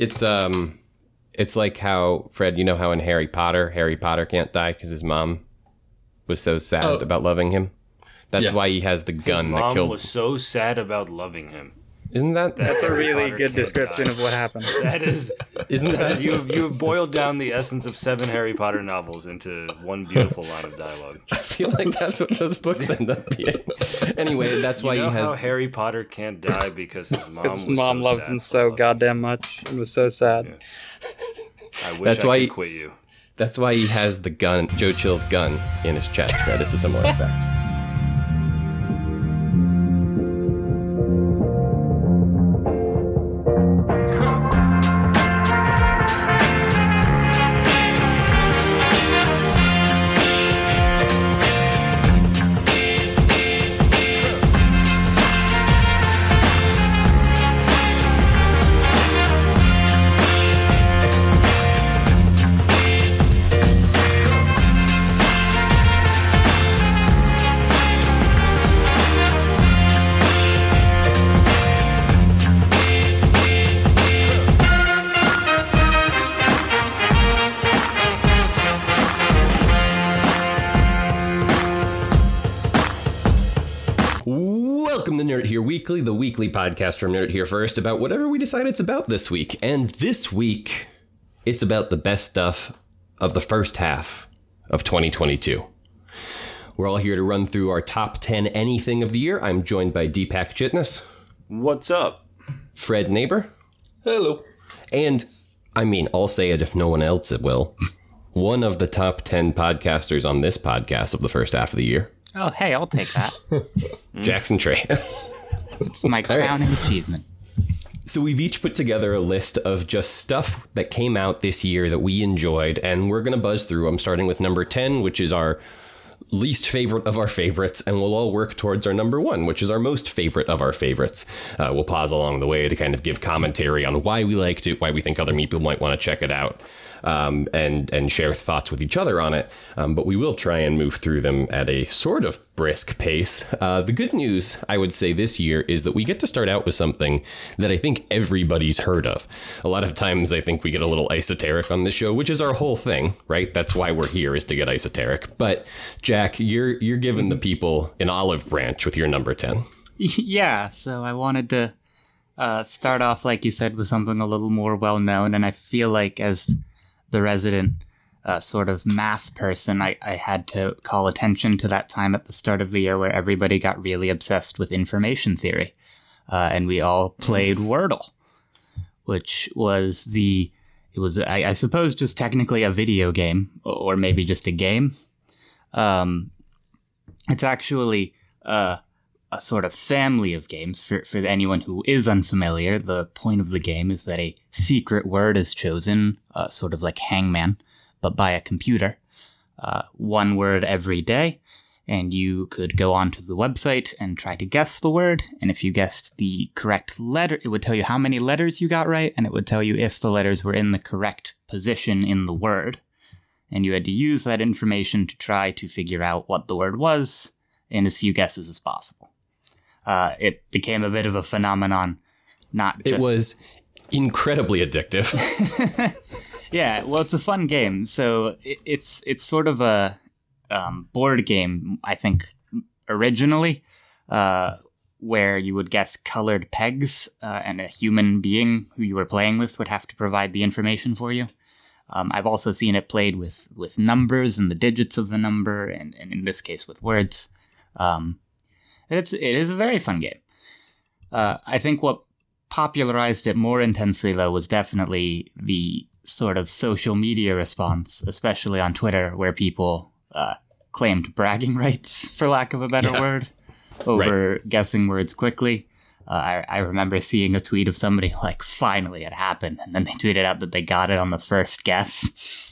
It's um, it's like how Fred, you know how in Harry Potter, Harry Potter can't die because his mom was so sad Oh. about loving him. That's Yeah. why he has the gun that Mom killed. was so sad about loving him. Isn't that? That's a really Potter good description die. of what happened. That is, Isn't that is that? you have you have boiled down the essence of seven Harry Potter novels into one beautiful line of dialogue. I feel like that's what those books end up being. Anyway, that's why you know he has. how Harry Potter can't die because his mom His was mom so loved sad him so loving goddamn much. It was so sad. him. I wish That's I why could he- quit you. That's why he has the gun, Joe Chill's gun, in his chest. Fred, it's a similar effect. Podcast from Nerd Here First about whatever we decide it's about this week. And this week, it's about the best stuff of the first half of 2022. We're all here to run through our top 10 anything of the year. I'm joined by Deepak Chitness, What's up? Fred Neighbor, Hello. and I mean, I'll say it if no one else it will. One of the top 10 podcasters on this podcast of the first half of the year, Oh, hey, I'll take that. Jackson Trey. It's my crowning achievement. So we've each put together a list of just stuff that came out this year that we enjoyed, and we're gonna buzz through. I'm starting with number ten, which is our least favorite of our favorites, and we'll all work towards our number one, which is our most favorite of our favorites. Uh, we'll pause along the way to kind of give commentary on why we liked it, why we think other people might want to check it out, um, and and share thoughts with each other on it. Um, but we will try and move through them at a sort of brisk pace. Uh, the good news, I would say, this year is that we get to start out with something that I think everybody's heard of. A lot of times, I think we get a little esoteric on this show, which is our whole thing, right? That's why we're here is to get esoteric. But Jack, you're you're giving the people an olive branch with your number ten. yeah, so I wanted to uh, start off, like you said, with something a little more well known, and I feel like as the resident uh, sort of math person, I, I had to call attention to that time at the start of the year where everybody got really obsessed with information theory, uh, and we all played Wordle, which was the it was I, I suppose just technically a video game or maybe just a game. Um, it's actually uh, a sort of family of games for, for anyone who is unfamiliar. The point of the game is that a secret word is chosen, uh, sort of like hangman, but by a computer. Uh, one word every day, and you could go onto the website and try to guess the word. And if you guessed the correct letter, it would tell you how many letters you got right, and it would tell you if the letters were in the correct position in the word. And you had to use that information to try to figure out what the word was in as few guesses as possible. Uh, it became a bit of a phenomenon. Not It was incredibly addictive. yeah. Well, it's a fun game. So it, it's it's sort of a um, board game. I think originally, uh, where you would guess colored pegs, uh, and a human being who you were playing with would have to provide the information for you. Um, I've also seen it played with with numbers and the digits of the number, and, and in this case with words. Um, and it's it is a very fun game. Uh, I think what popularized it more intensely though was definitely the sort of social media response, especially on Twitter, where people uh, claimed bragging rights, for lack of a better Yeah. word, over guessing words quickly. Uh, I, I remember seeing a tweet of somebody like, finally it happened. And then they tweeted out that they got it on the first guess.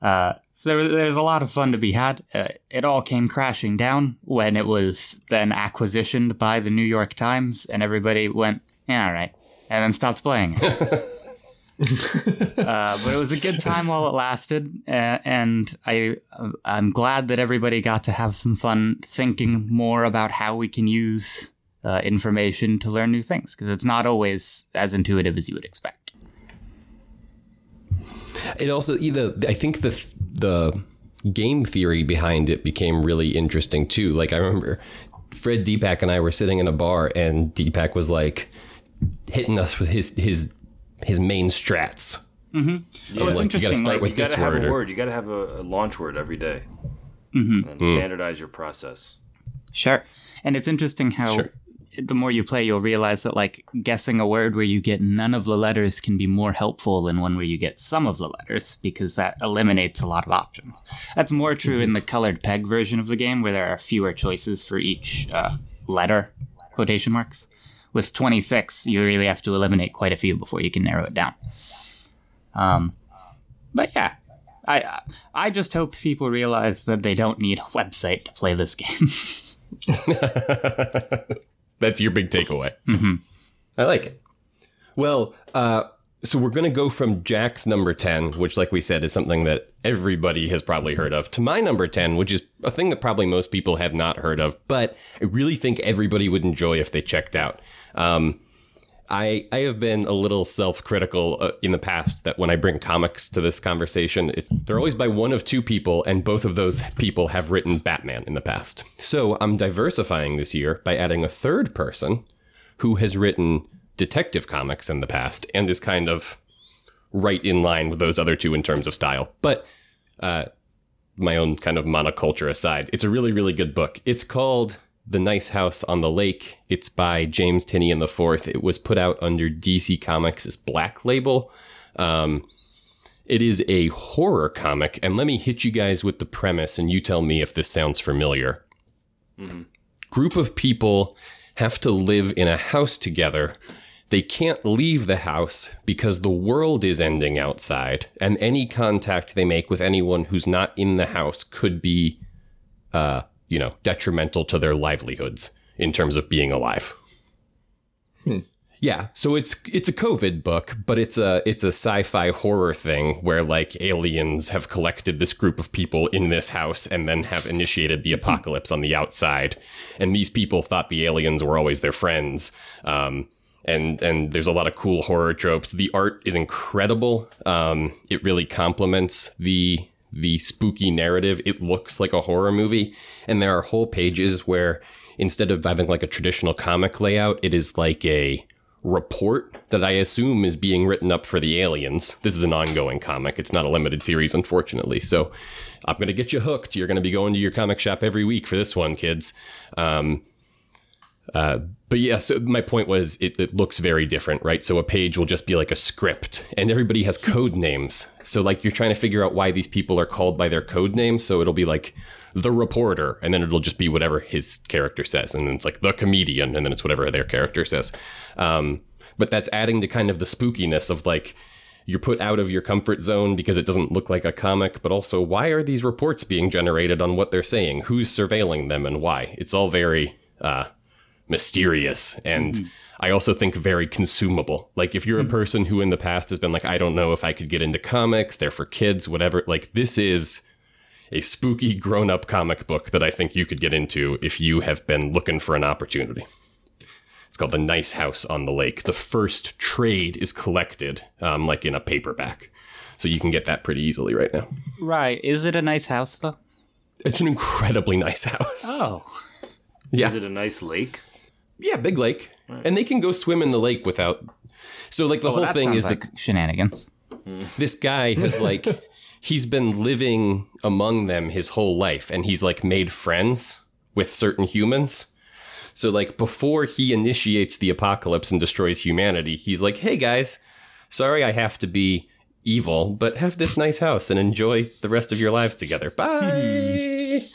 Uh, so there was, there was a lot of fun to be had. Uh, it all came crashing down when it was then acquisitioned by the New York Times, and everybody went, yeah, all right, and then stopped playing uh, but it was a good time while it lasted, uh, and I I'm glad that everybody got to have some fun thinking more about how we can use uh, information to learn new things because it's not always as intuitive as you would expect. It also either I think the the game theory behind it became really interesting too. Like I remember Fred Deepak and I were sitting in a bar and Deepak was like hitting us with his his his main strats. Oh, like, it's you gotta start Like, with You gotta this have word a word. You gotta have a, a launch word every day. Mm-hmm. And standardize your process. Sure. And it's interesting how Sure. The more you play, you'll realize that like guessing a word where you get none of the letters can be more helpful than one where you get some of the letters because that eliminates a lot of options. That's more true in the colored peg version of the game where there are fewer choices for each uh, letter, quotation marks. With 26, you really have to eliminate quite a few before you can narrow it down. Um, but yeah, I I just hope people realize that they don't need a website to play this game. That's your big takeaway. Mm-hmm. I like it. Well, uh, so we're going to go from Jack's number 10, which, like we said, is something that everybody has probably heard of, to my number 10, which is a thing that probably most people have not heard of, but I really think everybody would enjoy if they checked out. Um, I, I have been a little self critical uh, in the past that when I bring comics to this conversation, it, they're always by one of two people, and both of those people have written Batman in the past. So I'm diversifying this year by adding a third person who has written detective comics in the past and is kind of right in line with those other two in terms of style. But uh, my own kind of monoculture aside, it's a really, really good book. It's called The Nice House on the Lake. It's by James Tynion IV. It was put out under DC Comics' Black Label. Um, it is a horror comic, and let me hit you guys with the premise, and you tell me if this sounds familiar. Group of people have to live in a house together. They can't leave the house because the world is ending outside, and any contact they make with anyone who's not in the house could be, uh, you know, detrimental to their livelihoods in terms of being alive. Yeah, so it's it's a COVID book, but it's a it's a sci-fi horror thing where like aliens have collected this group of people in this house and then have initiated the apocalypse on the outside, and these people thought the aliens were always their friends. Um, and and there's a lot of cool horror tropes. The art is incredible. Um, it really complements the the spooky narrative. It looks like a horror movie, and there are whole pages where instead of having like a traditional comic layout, it is like a report that I assume is being written up for the aliens. This is an ongoing comic. It's not a limited series, unfortunately. So I'm going to get you hooked. You're going to be going to your comic shop every week for this one, kids. Um, uh, but yeah, so my point was it, it looks very different, right? So a page will just be like a script, and everybody has code names. So like you're trying to figure out why these people are called by their code names. So it'll be like the reporter, and then it'll just be whatever his character says, and then it's like the comedian, and then it's whatever their character says. Um, but that's adding to kind of the spookiness of like you're put out of your comfort zone because it doesn't look like a comic, but also why are these reports being generated on what they're saying? Who's surveilling them and why? It's all very uh, mysterious and I also think very consumable. Like if you're a person who in the past has been like, I don't know if I could get into comics, they're for kids, whatever. Like this is a spooky grown up comic book that I think you could get into if you have been looking for an opportunity. It's called The Nice House on the Lake. The first trade is collected, um, like in a paperback. So you can get that pretty easily right now. right. Is it a nice house, though? It's an incredibly nice house. Oh. Yeah. Is it a nice lake? Yeah, big lake. And they can go swim in the lake without. So, like, the Well, whole that thing is like that shenanigans. this guy has, like, he's been living among them his whole life and he's, like, made friends with certain humans. So, like, before he initiates the apocalypse and destroys humanity, he's like, hey, guys, sorry I have to be evil, but have this nice house and enjoy the rest of your lives together. Bye.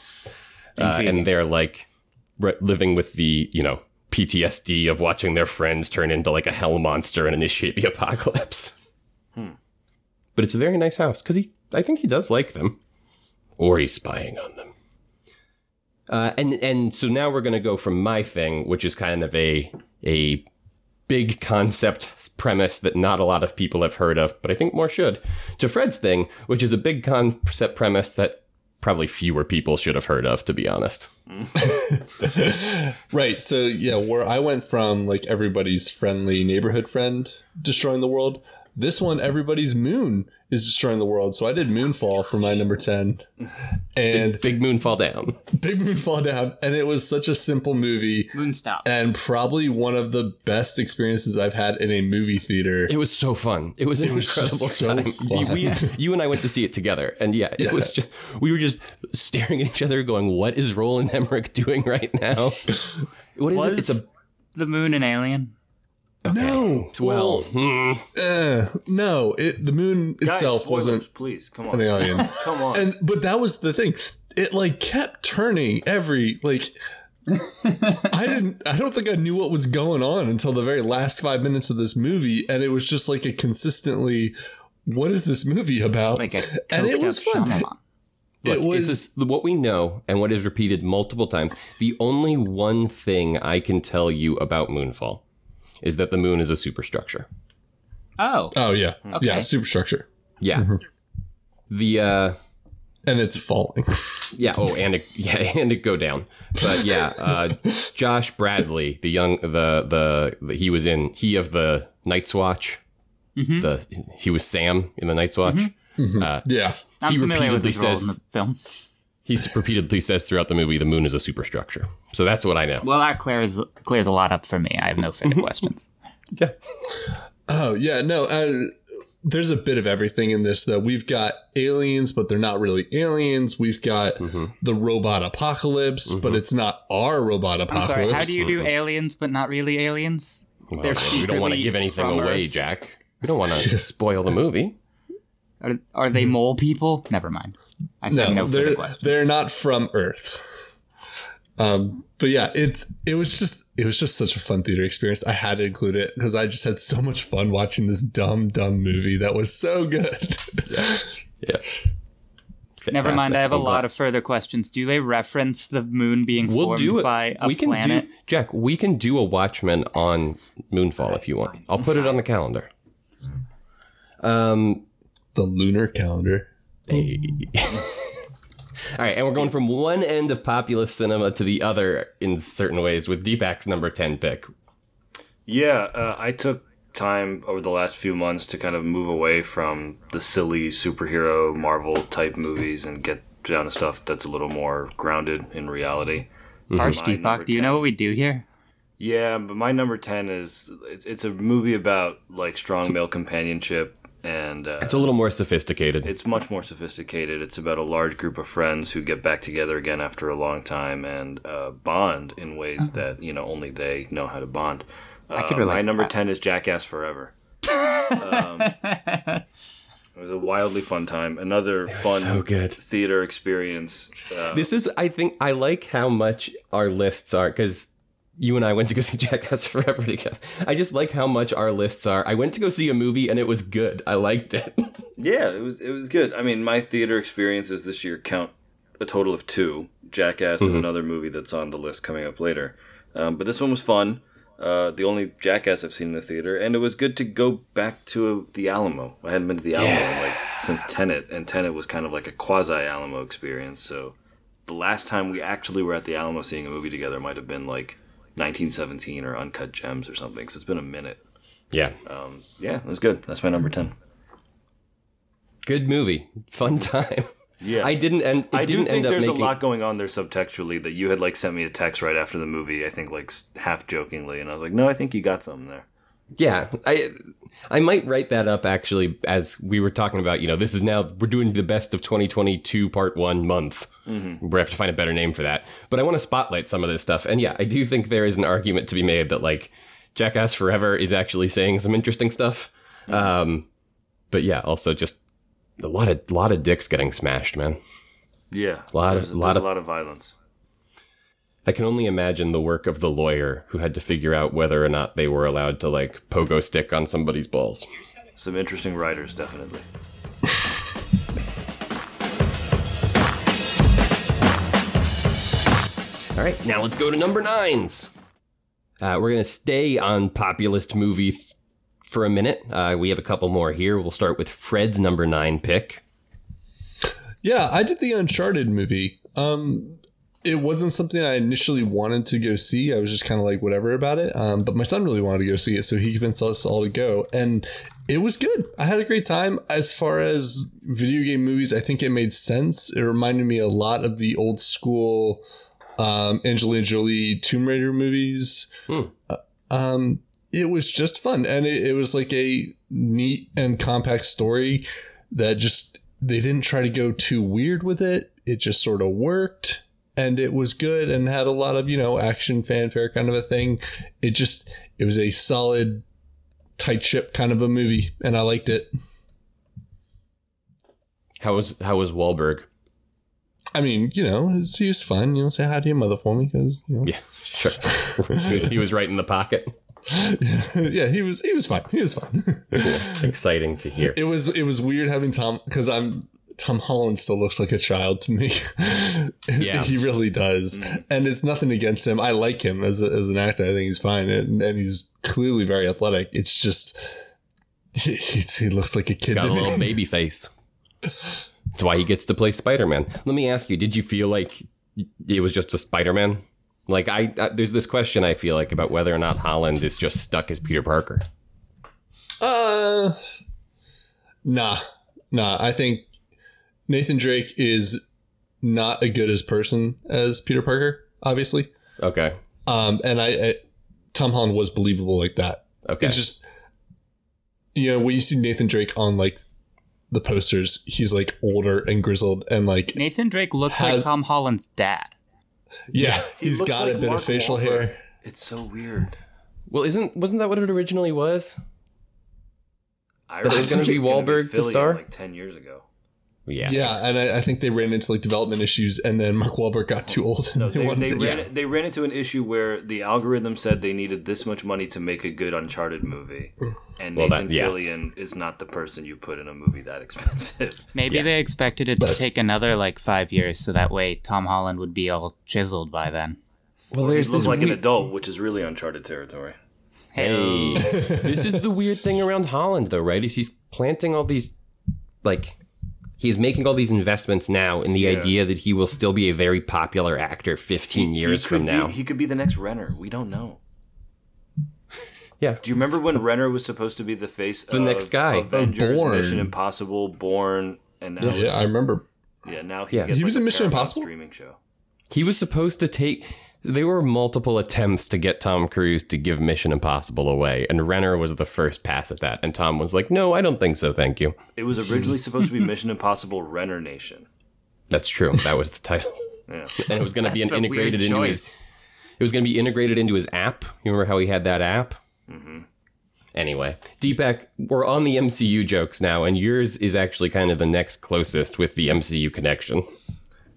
uh, and they're like re- living with the, you know, PTSD of watching their friends turn into like a hell monster and initiate the apocalypse. But it's a very nice house because he, I think he does like them, or he's spying on them. Uh, and and so now we're gonna go from my thing, which is kind of a a big concept premise that not a lot of people have heard of, but I think more should, to Fred's thing, which is a big concept premise that probably fewer people should have heard of, to be honest. Right. So yeah, where I went from like everybody's friendly neighborhood friend destroying the world, this one, everybody's moon is destroying the world. So I did Moonfall for my number 10. And Big Moon Fall Down. Big Moonfall Down. And it was such a simple movie Moonstop. and probably one of the best experiences I've had in a movie theater. It was so fun. It was an was just incredible so time. fun. We, you and I went to see it together, and yeah, it was just we were just staring at each other, going, "What is Roland Emmerich doing right now? What is it? It's a the moon an alien? No. well. Uh, no, it, the moon Guys, itself spoilers, wasn't Please, come an on. alien. Come on. and but that was the thing it like kept turning every like i didn't i don't think i knew what was going on until the very last five minutes of this movie and it was just like a consistently what is this movie about Like and it was fun Shyamalan. it was it's a- what we know and what is repeated multiple times. The only one thing I can tell you about Moonfall is that the moon is a superstructure. Oh, oh yeah yeah superstructure Yeah. Mm-hmm. The uh and it's falling yeah, oh and it yeah, and it go down. But yeah, uh Josh Bradley, the young the the, the he was in he of the Night's Watch. Mm-hmm. The he was Sam in the Night's Watch. Uh, yeah I'm he with repeatedly his role says- in the film. He repeatedly says throughout the movie the moon is a superstructure. So that's what I know. Well, that clears clears a lot up for me. I have no further questions. Yeah. Oh yeah, no. Uh, there's a bit of everything in this though. We've got aliens, but they're not really aliens. We've got Mm-hmm. the robot apocalypse, but it's not our robot I'm apocalypse. sorry. How do you do aliens but not really aliens? Well, They're we don't want to give anything away, Earth. Jack. We don't want to spoil the movie. Are, are they mole people? Never mind. I said no, no, they're questions. they're not from Earth. Um, but yeah, it's it was just it was just such a fun theater experience. I had to include it because I just had so much fun watching this dumb dumb movie that was so good. Yeah. Never mind. I have a I'm glad- lot of further questions. Do they reference the moon being We'll formed do it. by a we can planet? do Jack. We can do a Watchmen on Moonfall if you want. I'll put it on the calendar. Um. the lunar calendar. Hey. All right, and we're going from one end of populist cinema to the other in certain ways with Deepak's number ten pick. Yeah, uh, I took time over the last few months to kind of move away from the silly superhero Marvel type movies and get down to stuff that's a little more grounded in reality. Harsh My number Deepak, do you 10. know what we do here? Yeah, but my number 10 is it's, it's a movie about like strong male companionship and uh, It's a little more sophisticated. it's much more sophisticated. It's about a large group of friends who get back together again after a long time and uh, bond in ways that you know only they know how to bond. I could Uh, relate my to number that. ten is Jackass Forever. um, it was a wildly fun time. Another fun so good. theater experience. Uh, This is, I think, I like how much our lists are because you and I went to go see Jackass Forever together. I just like how much our lists are. I went to go see a movie and it was good. I liked it. yeah, it was it was good. I mean, my theater experiences this year count a total of two: Jackass and another movie that's on the list coming up later. Um, but this one was fun. Uh, the only Jackass I've seen in the theater, and it was good to go back to the Alamo. I hadn't been to the Alamo in, like since Tenet, and Tenet was kind of like a quasi Alamo experience. So the last time we actually were at the Alamo seeing a movie together might have been like 1917 or Uncut Gems or something. So it's been a minute. yeah. Um, yeah, it was good. That's my number 10. Good movie. Fun time. Yeah. I didn't end. It I didn't think end up there's making. a lot going on there subtextually that you had like sent me a text right after the movie. I think like half jokingly, and I was like, "No, I think you got something there." Yeah, I I might write that up actually as we were talking about. You know, this is now we're doing the best of 2022 part one month. Mm-hmm. We have to find a better name for that. But I want to spotlight some of this stuff, and yeah, I do think there is an argument to be made that like Jackass Forever is actually saying some interesting stuff. Mm-hmm. Um, but yeah, also just a lot of lot of dicks getting smashed, man. Yeah, a Lot of- there's, lot there's of- a lot of violence. I can only imagine the work of the lawyer who had to figure out whether or not they were allowed to like pogo stick on somebody's balls. Some interesting writers, definitely. All right, now let's go to number nines. Uh, we're going to stay on populist movie th- for a minute. Uh, we have a couple more here. We'll start with Fred's number nine pick. Yeah, I did the Uncharted movie. Um, it wasn't something I initially wanted to go see. I was just kind of like whatever about it. Um, but my son really wanted to go see it, so he convinced us all to go. And it was good. I had a great time. As far as video game movies, I think it made sense. It reminded me a lot of the old school um, Angelina Jolie Tomb Raider movies. Hmm. Uh, um, it was just fun, and it, it was like a neat and compact story that just they didn't try to go too weird with it. It just sort of worked, and it was good and had a lot of you know action fanfare kind of a thing. It just it was a solid tight ship kind of a movie, and I liked it. How was how was Wahlberg? I mean, you know, it's, he was fun. You know, say hi to your mother for me because you know, Yeah, sure. he, was, he was right in the pocket. yeah, he was he was fine. He was fine. Exciting to hear. it was it was weird having Tom because I'm Tom Holland still looks like a child to me. Yeah. he really does, and it's nothing against him. I like him as a, as an actor. I think he's fine, and, and he's clearly very athletic. It's just he, he looks like a kid. Got to a me. little baby face. That's why he gets to play Spider Man. Let me ask you: Did you feel like it was just a Spider Man? Like I, I, there's this question I feel like about whether or not Holland is just stuck as Peter Parker. Uh, nah, nah. I think Nathan Drake is not a good as person as Peter Parker, obviously. Okay. Um, and I, I Tom Holland was believable like that. Okay. It's just, you know, when you see Nathan Drake on like the posters, he's like older and grizzled and like, Nathan Drake looks Has- like Tom Holland's dad. yeah, He he's looks got like a bit Mark of facial Wahlberg. hair. It's so weird. well, isn't wasn't that what it originally was? I That it was gonna be he was Wahlberg to Philly star? like ten years ago. Yeah. Yeah, and I, I think they ran into like development issues, and then Mark Wahlberg got too old. And No, they they, they, to- ran, they ran into an issue where the algorithm said they needed this much money to make a good Uncharted movie, and Well, Nathan that- yeah. Fillion is not the person you put in a movie that expensive. Maybe Yeah. they expected it to That's- take another like five years, so that way Tom Holland would be all chiseled by then. Well, He there's looks this like an adult, which is really Uncharted territory. Hey, this is the weird thing around Holland, though, right? Is he's planting all these, like, he's making all these investments now in the Yeah. idea that he will still be a very popular actor 15 years he from now. be, he could be the next Renner. We don't know. yeah. Do you remember when Renner was supposed to be the face The of next guy. Avengers, Bourne. Mission Impossible, Bourne, and now yeah, it's- I remember. yeah, now he Yeah. gets He was like in a Mission Impossible? streaming show. He was supposed to take. There were multiple attempts to get Tom Cruise to give Mission Impossible away, and Renner was the first pass at that. And Tom was like, "No, I don't think so. Thank you." It was originally supposed to be Mission Impossible Renner Nation. That's true. That was the title, Yeah. and it was going to be an integrated into his. It was going to be integrated into his app. You remember how he had that app? Mm-hmm. Anyway, Deepak, we're on the MCU jokes now, and yours is actually kind of the next closest with the MCU connection.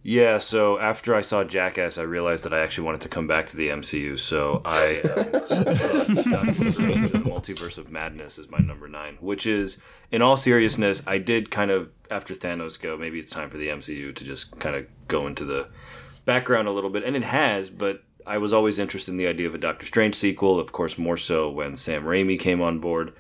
Yeah, so after I saw Jackass, I realized that I actually wanted to come back to the MCU. So I, um, and the Multiverse of Madness is my number nine, which is, in all seriousness, I did kind of after Thanos go. Maybe it's time for the MCU to just kind of go into the background a little bit, and it has. But I was always interested in the idea of a Doctor Strange sequel. Of course, more so when Sam Raimi came on board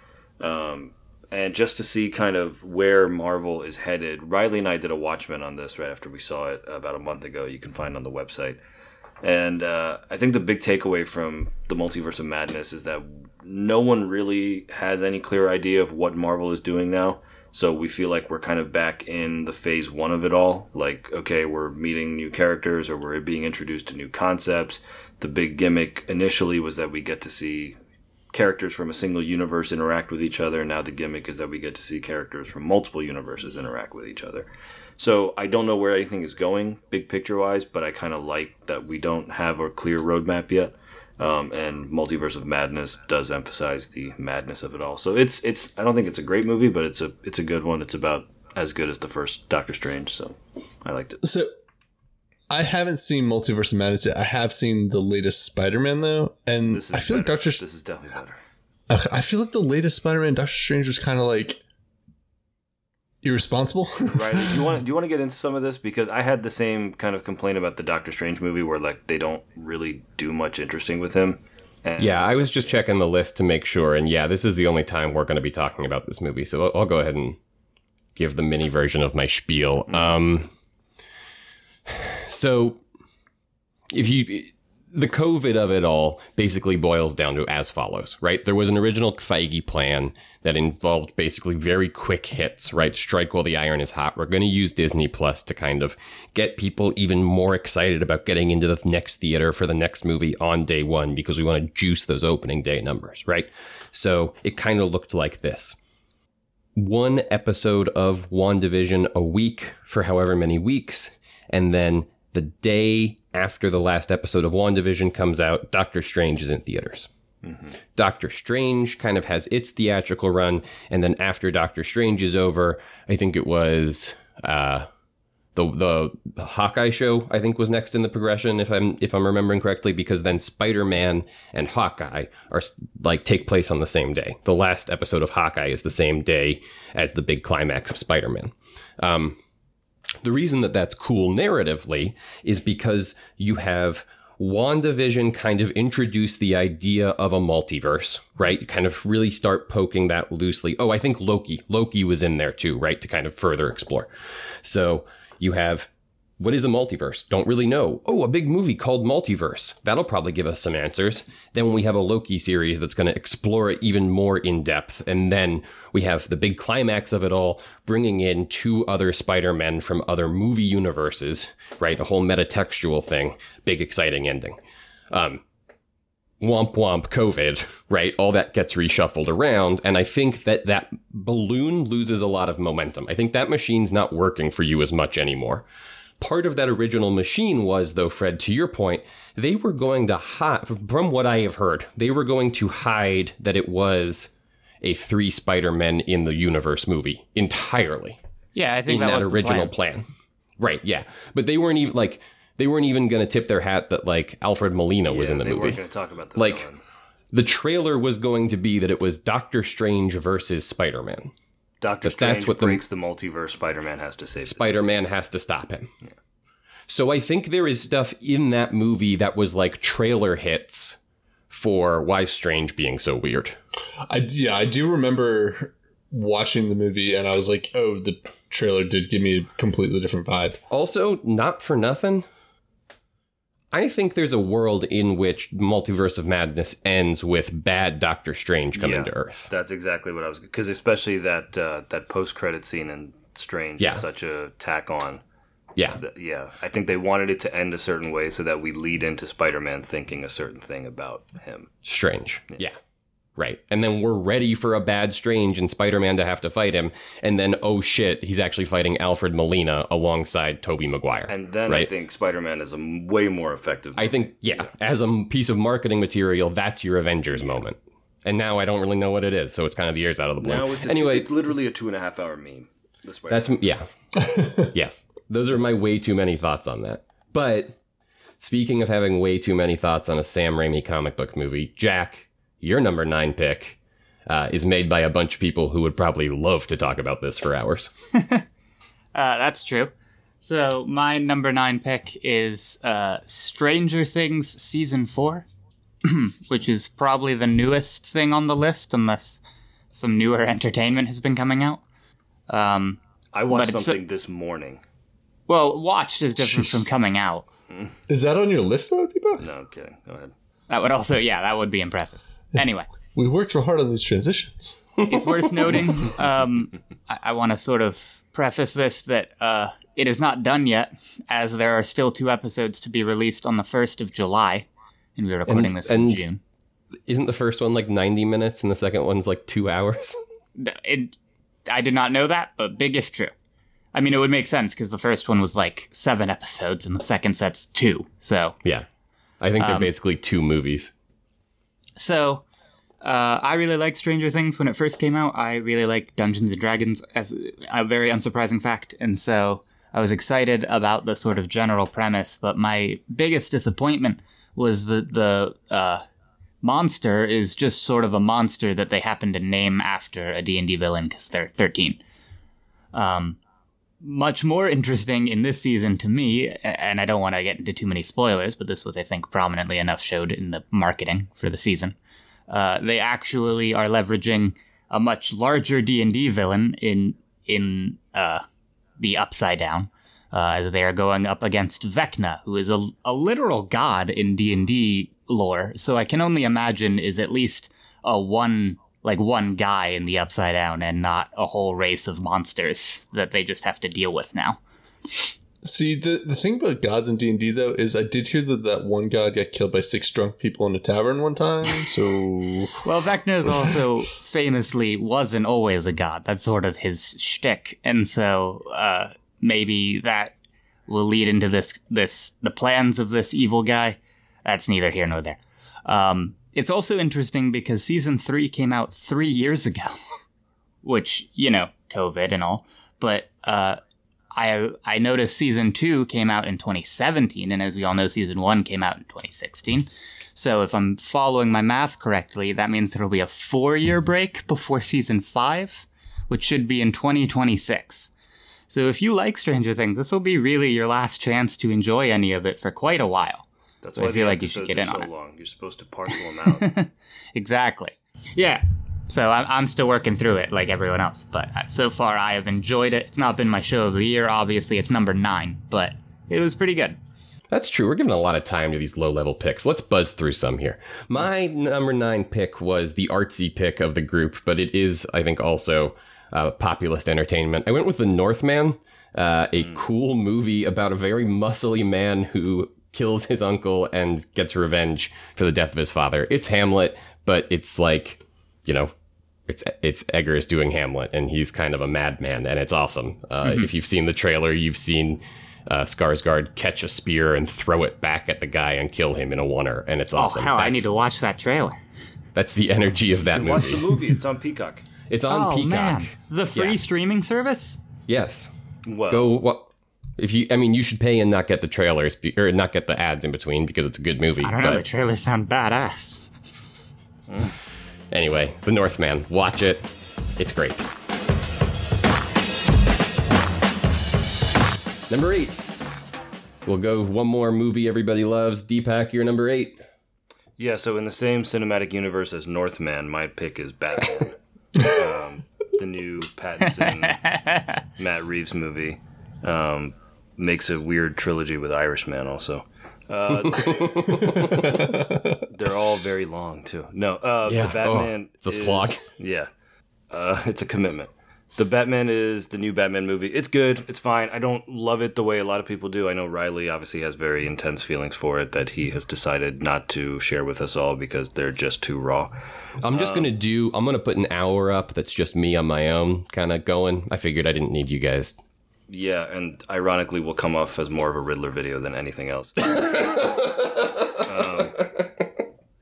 and just to see kind of where Marvel is headed. Riley and I did a Watchmen on this right after we saw it about a month ago. You can find on the website. And uh, I think the big takeaway from the Multiverse of Madness is that no one really has any clear idea of what Marvel is doing now. So we feel like we're kind of back in the phase one of it all. Like, okay, we're meeting new characters or we're being introduced to new concepts. The big gimmick initially was that we get to see characters from a single universe interact with each other. Now the gimmick is that we get to see characters from multiple universes interact with each other. So I don't know where anything is going, big picture wise, but I kind of like that we don't have a clear roadmap yet. Um, and Multiverse of Madness does emphasize the madness of it all. So it's it's I don't think it's a great movie, but it's a it's a good one. It's about as good as the first Doctor Strange, so I liked it. So I haven't seen Multiverse of Madness yet. I have seen the latest Spider-Man though, and This is I feel better. like Doctor. This is definitely better. I feel like the latest Spider-Man, Doctor Strange, was kind of like irresponsible. Right? Do you want do you want to get into some of this because I had the same kind of complaint about the Doctor Strange movie where like they don't really do much interesting with him. And Yeah, I was just checking the list to make sure, and yeah, this is the only time we're going to be talking about this movie, so I'll, I'll go ahead and give the mini version of my spiel. Um, so, if you the COVID of it all basically boils down to as follows, right? There was an original Feige plan that involved basically very quick hits, right? Strike while the iron is hot. We're going to use Disney Plus to kind of get people even more excited about getting into the next theater for the next movie on day one because we want to juice those opening day numbers, right? So it kind of looked like this one episode of WandaVision a week for however many weeks, and then the day after the last episode of WandaVision comes out, Doctor Strange is in theaters. Doctor Strange kind of has its theatrical run, and then after Doctor Strange is over, I think it was uh, the the Hawkeye show. I think was next in the progression, if I'm if I'm remembering correctly, because then Spider Man and Hawkeye are like take place on the same day. The last episode of Hawkeye is the same day as the big climax of Spider Man. Um, the reason that that's cool narratively is because you have WandaVision kind of introduce the idea of a multiverse, right? Kind of really start poking that loosely. Oh, I think Loki. Loki was in there too, right? To kind of further explore. So you have what is a multiverse? Don't really know. Oh, a big movie called Multiverse. That'll probably give us some answers. Then we have a Loki series that's going to explore it even more in depth. And then we have the big climax of it all, bringing in two other Spider Men from other movie universes, right? A whole metatextual thing. Big, exciting ending. Um, womp womp COVID, right? All that gets reshuffled around. And I think that that balloon loses a lot of momentum. I think that machine's not working for you as much anymore. Part of that original machine was, though, Fred, to your point, they were going to hide, from what I have heard, they were going to hide that it was a three Spider Men in the universe movie entirely Yeah, I think in that, that, was original the plan. plan. Right, yeah. But they weren't even like, they weren't even going to tip their hat that like Alfred Molina was in the they movie. weren't going to talk about the Like- villain. the trailer was going to be that it was Doctor Strange versus Spider Man. Doctor but Strange that's what the- breaks the multiverse. Spider Man has to save. Spider Man has to stop him. So I think there is stuff in that movie that was like trailer hits for why Strange being so weird. I yeah, I do remember watching the movie and I was like, oh, the trailer did give me a completely different vibe. Also, not for nothing. I think there's a world in which Multiverse of Madness ends with bad Doctor Strange coming Yeah. to Earth. That's exactly what I was because especially that uh, that post credit scene in Strange Yeah. is such a tack on. Yeah. That- yeah, I think they wanted it to end a certain way so that we lead into Spider Man thinking a certain thing about him. Strange. Yeah. Right. And then we're ready for a bad Strange and Spider Man to have to fight him. And then, oh shit, he's actually fighting Alfred Molina alongside Tobey Maguire. And then I think Spider Man is a m- way more effective. I think, yeah, as a piece of marketing material, that's your Avengers moment. And now I don't really know what it is, so it's kind of the ears out of the balloon. now it's a anyway, two, it's literally a two and a half hour meme. The Spider that's yeah, yes. Those are my way too many thoughts on that. But speaking of having way too many thoughts on a Sam Raimi comic book movie, Jack, your number nine pick uh, is made by a bunch of people who would probably love to talk about this for hours. Uh, that's true. So my number nine pick is uh, Stranger Things season four, which is probably the newest thing on the list, unless some newer entertainment has been coming out. Um, I watched But it's a- something this morning. well, watched is different from coming out. Is that on your list though, Deepa? No, I'm kidding. Go ahead. That would also, yeah, that would be impressive. Anyway, We worked real hard on these transitions. it's worth noting. Um, I, I want to sort of preface this that uh, it is not done yet, as there are still two episodes to be released on the first of July, and we're recording And- this in June. Isn't the first one like 90 minutes and the second one's like two hours? Th- It, I did not know that, but big if true. I mean, it would make sense because the first one was like seven episodes, and the second set's two. So, yeah. I think they're Um, basically two movies. So, uh, I really liked Stranger Things when it first came out. I really liked Dungeons and Dragons as a very unsurprising fact, and so I was excited about the sort of general premise. But my biggest disappointment was that the uh, monster is just sort of a monster that they happen to name after a D&D villain because they're 13. Um, much more interesting in this season to me, and I don't want to get into too many spoilers, but this was, I think, prominently enough showed in the marketing for the season. Uh, they actually are leveraging a much larger D and D villain in in uh, the Upside Down, uh, they are going up against Vecna, who is a, a literal god in D and D lore. So I can only imagine is at least a one like one guy in the Upside Down and not a whole race of monsters that they just have to deal with now. See, the, the thing about gods in D&D, though, is I did hear that that one god got killed by six drunk people in a tavern one time, so... Well, Vecna is also famously wasn't always a god. That's sort of his shtick. And so, uh, maybe that will lead into this, this, the plans of this evil guy. That's neither here nor there. Um, it's also interesting because season three came out three years ago, which, you know, COVID and all. But, uh, I I noticed season two came out in 2017, and as we all know, season one came out in 2016. So if I'm following my math correctly, that means there'll be a four year break before season five, which should be in 2026. So if you like Stranger Things, this will be really your last chance to enjoy any of it for quite a while. That's So why I feel like you should get in are on so it. long. You're supposed to parcel them out. Exactly. Yeah. So I'm, I'm still working through it like everyone else, but uh, so far I have enjoyed it. It's not been my show of the year, obviously. It's number nine, but it was pretty good. That's true. We're giving a lot of time to these low level picks. Let's buzz through some here. My number nine pick was the artsy pick of the group, but it is, I think, also uh, populist entertainment. I went with The Northman, uh, a cool movie about a very muscly man who kills his uncle and gets revenge for the death of his father. It's Hamlet, but it's like, you know, it's it's Eggers doing Hamlet, and he's kind of a madman, and it's awesome. Uh, If you've seen the trailer, you've seen uh, Skarsgård catch a spear and throw it back at the guy and kill him in a oner, and it's awesome. Oh, hell, I need to watch that trailer. That's the energy of that movie. Watch the movie. movie. It's on Peacock. It's on oh, Peacock. man. The free Yeah. streaming service? Yes. Well, Go. What? If you, I mean, you should pay and not get the trailers be, or not get the ads in between because it's a good movie. I don't know, the trailers sound badass. Anyway, The Northman. Watch it. It's great. Number eight. We'll go one more movie everybody loves. Deepak, you're number eight. yeah. So in the same cinematic universe as Northman, my pick is Batman. um, the new Pattinson Matt Reeves movie um, makes a weird trilogy with Irishman also. Uh, they're all very long too. No, uh, Yeah. the Batman. Oh, it's a is- slog. Yeah, uh, it's a commitment. The Batman is the new Batman movie. It's good. It's fine. I don't love it the way a lot of people do. I know Riley obviously has very intense feelings for it that he has decided not to share with us all because they're just too raw. I'm just gonna do. I'm gonna put an hour up. That's just me on my own, kind of going. I figured I didn't need you guys. Yeah, and ironically, will come off as more of a Riddler video than anything else. um,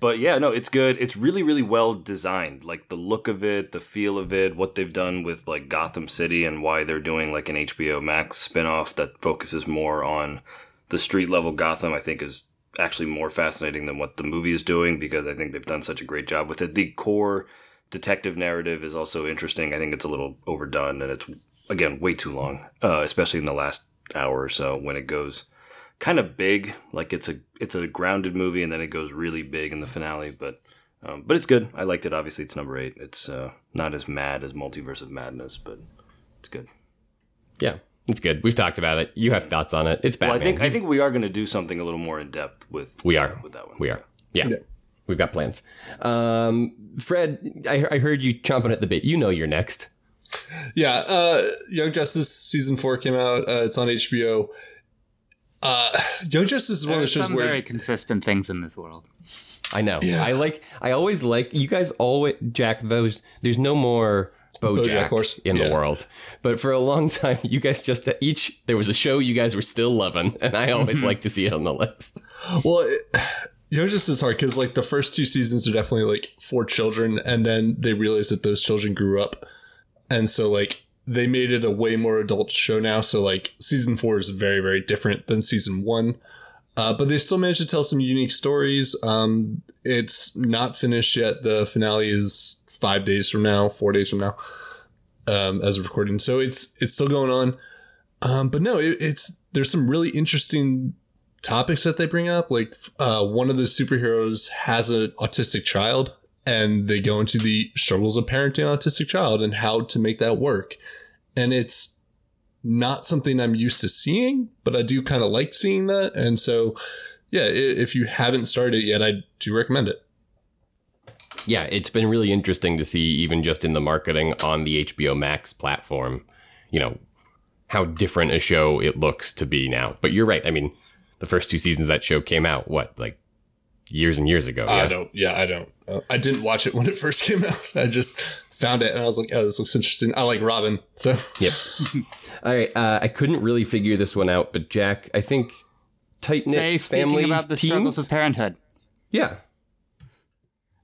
but yeah, no, it's good. It's really, really well designed. Like the look of it, the feel of it, what they've done with like Gotham City, and why they're doing like an HBO Max spinoff that focuses more on the street level Gotham. I think is actually more fascinating than what the movie is doing because I think they've done such a great job with it. The core detective narrative is also interesting. I think it's a little overdone and it's again way too long, uh, especially in the last hour or so when it goes kind of big. Like it's a it's a grounded movie and then it goes really big in the finale. But um, but it's good. I liked it. Obviously, it's number eight. It's uh, not as mad as Multiverse of Madness, but it's good. Yeah, it's good. We've talked about it. You have thoughts on it. It's Well, Batman. I think I think we are going to do something a little more in depth with we are. with that one. We are. Yeah. We've got plans. Um, Fred, I, I heard you chomping at the bit. You know you're next. Yeah, uh, Young Justice season four came out. Uh, it's on HBO. Uh, Young Justice is one of the shows some where very consistent things in this world. I know. Yeah. I like. I always like. You guys always Jack. There's there's no more BoJack, BoJack horse. in the world, but for a long time, you guys just each there was a show you guys were still loving, and I always like to see it on the list. Well, it, Young Justice is hard because like the first two seasons are definitely like for children, and then they realized that those children grew up, and so like they made it a way more adult show now. So like season four is very very different than season one, uh, but they still managed to tell some unique stories. Um, it's not finished yet. The finale is five days from now, four days from now, um, as of recording. So it's it's still going on. Um, but no, it, it's there's some really interesting topics that they bring up. Like uh, one of the superheroes has an autistic child, and they go into the struggles of parenting an autistic child and how to make that work. And it's not something I'm used to seeing, but I do kind of like seeing that. And so, yeah, if you haven't started it yet, I do recommend it. Yeah, it's been really interesting to see, even just in the marketing on the HBO Max platform, you know, how different a show it looks to be now. But you're right. I mean, the first two seasons of that show came out, what, like years and years ago? Yeah? I don't. Yeah, I don't. Uh, I didn't watch it when it first came out. I just found it and I was like, oh, this looks interesting. I like Robin, so Yep. All right. Uh, I couldn't really figure this one out, but Jack, I think tight Say, knit speaking family about the teens. struggles of parenthood. yeah.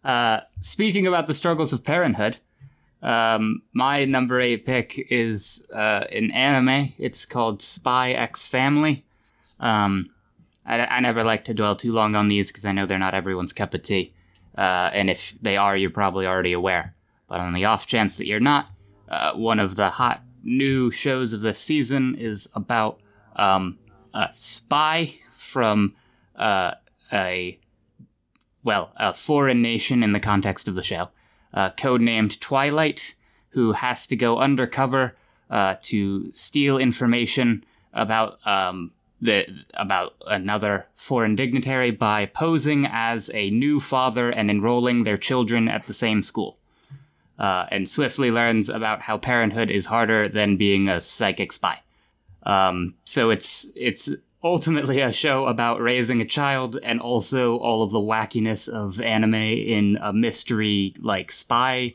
Uh, speaking about the struggles of parenthood, um, my number eight pick is uh, an anime. It's called Spy X Family. Um, I, I never like to dwell too long on these because I know they're not everyone's cup of tea. Uh, and if they are, you're probably already aware. But on the off chance that you're not, uh, one of the hot new shows of this season is about um, a spy from uh, a well, a foreign nation in the context of the show, uh, codenamed Twilight, who has to go undercover uh, to steal information about um, the about another foreign dignitary by posing as a new father and enrolling their children at the same school. Uh, and swiftly learns about how parenthood is harder than being a psychic spy. Um, so it's it's ultimately a show about raising a child and also all of the wackiness of anime in a mystery like spy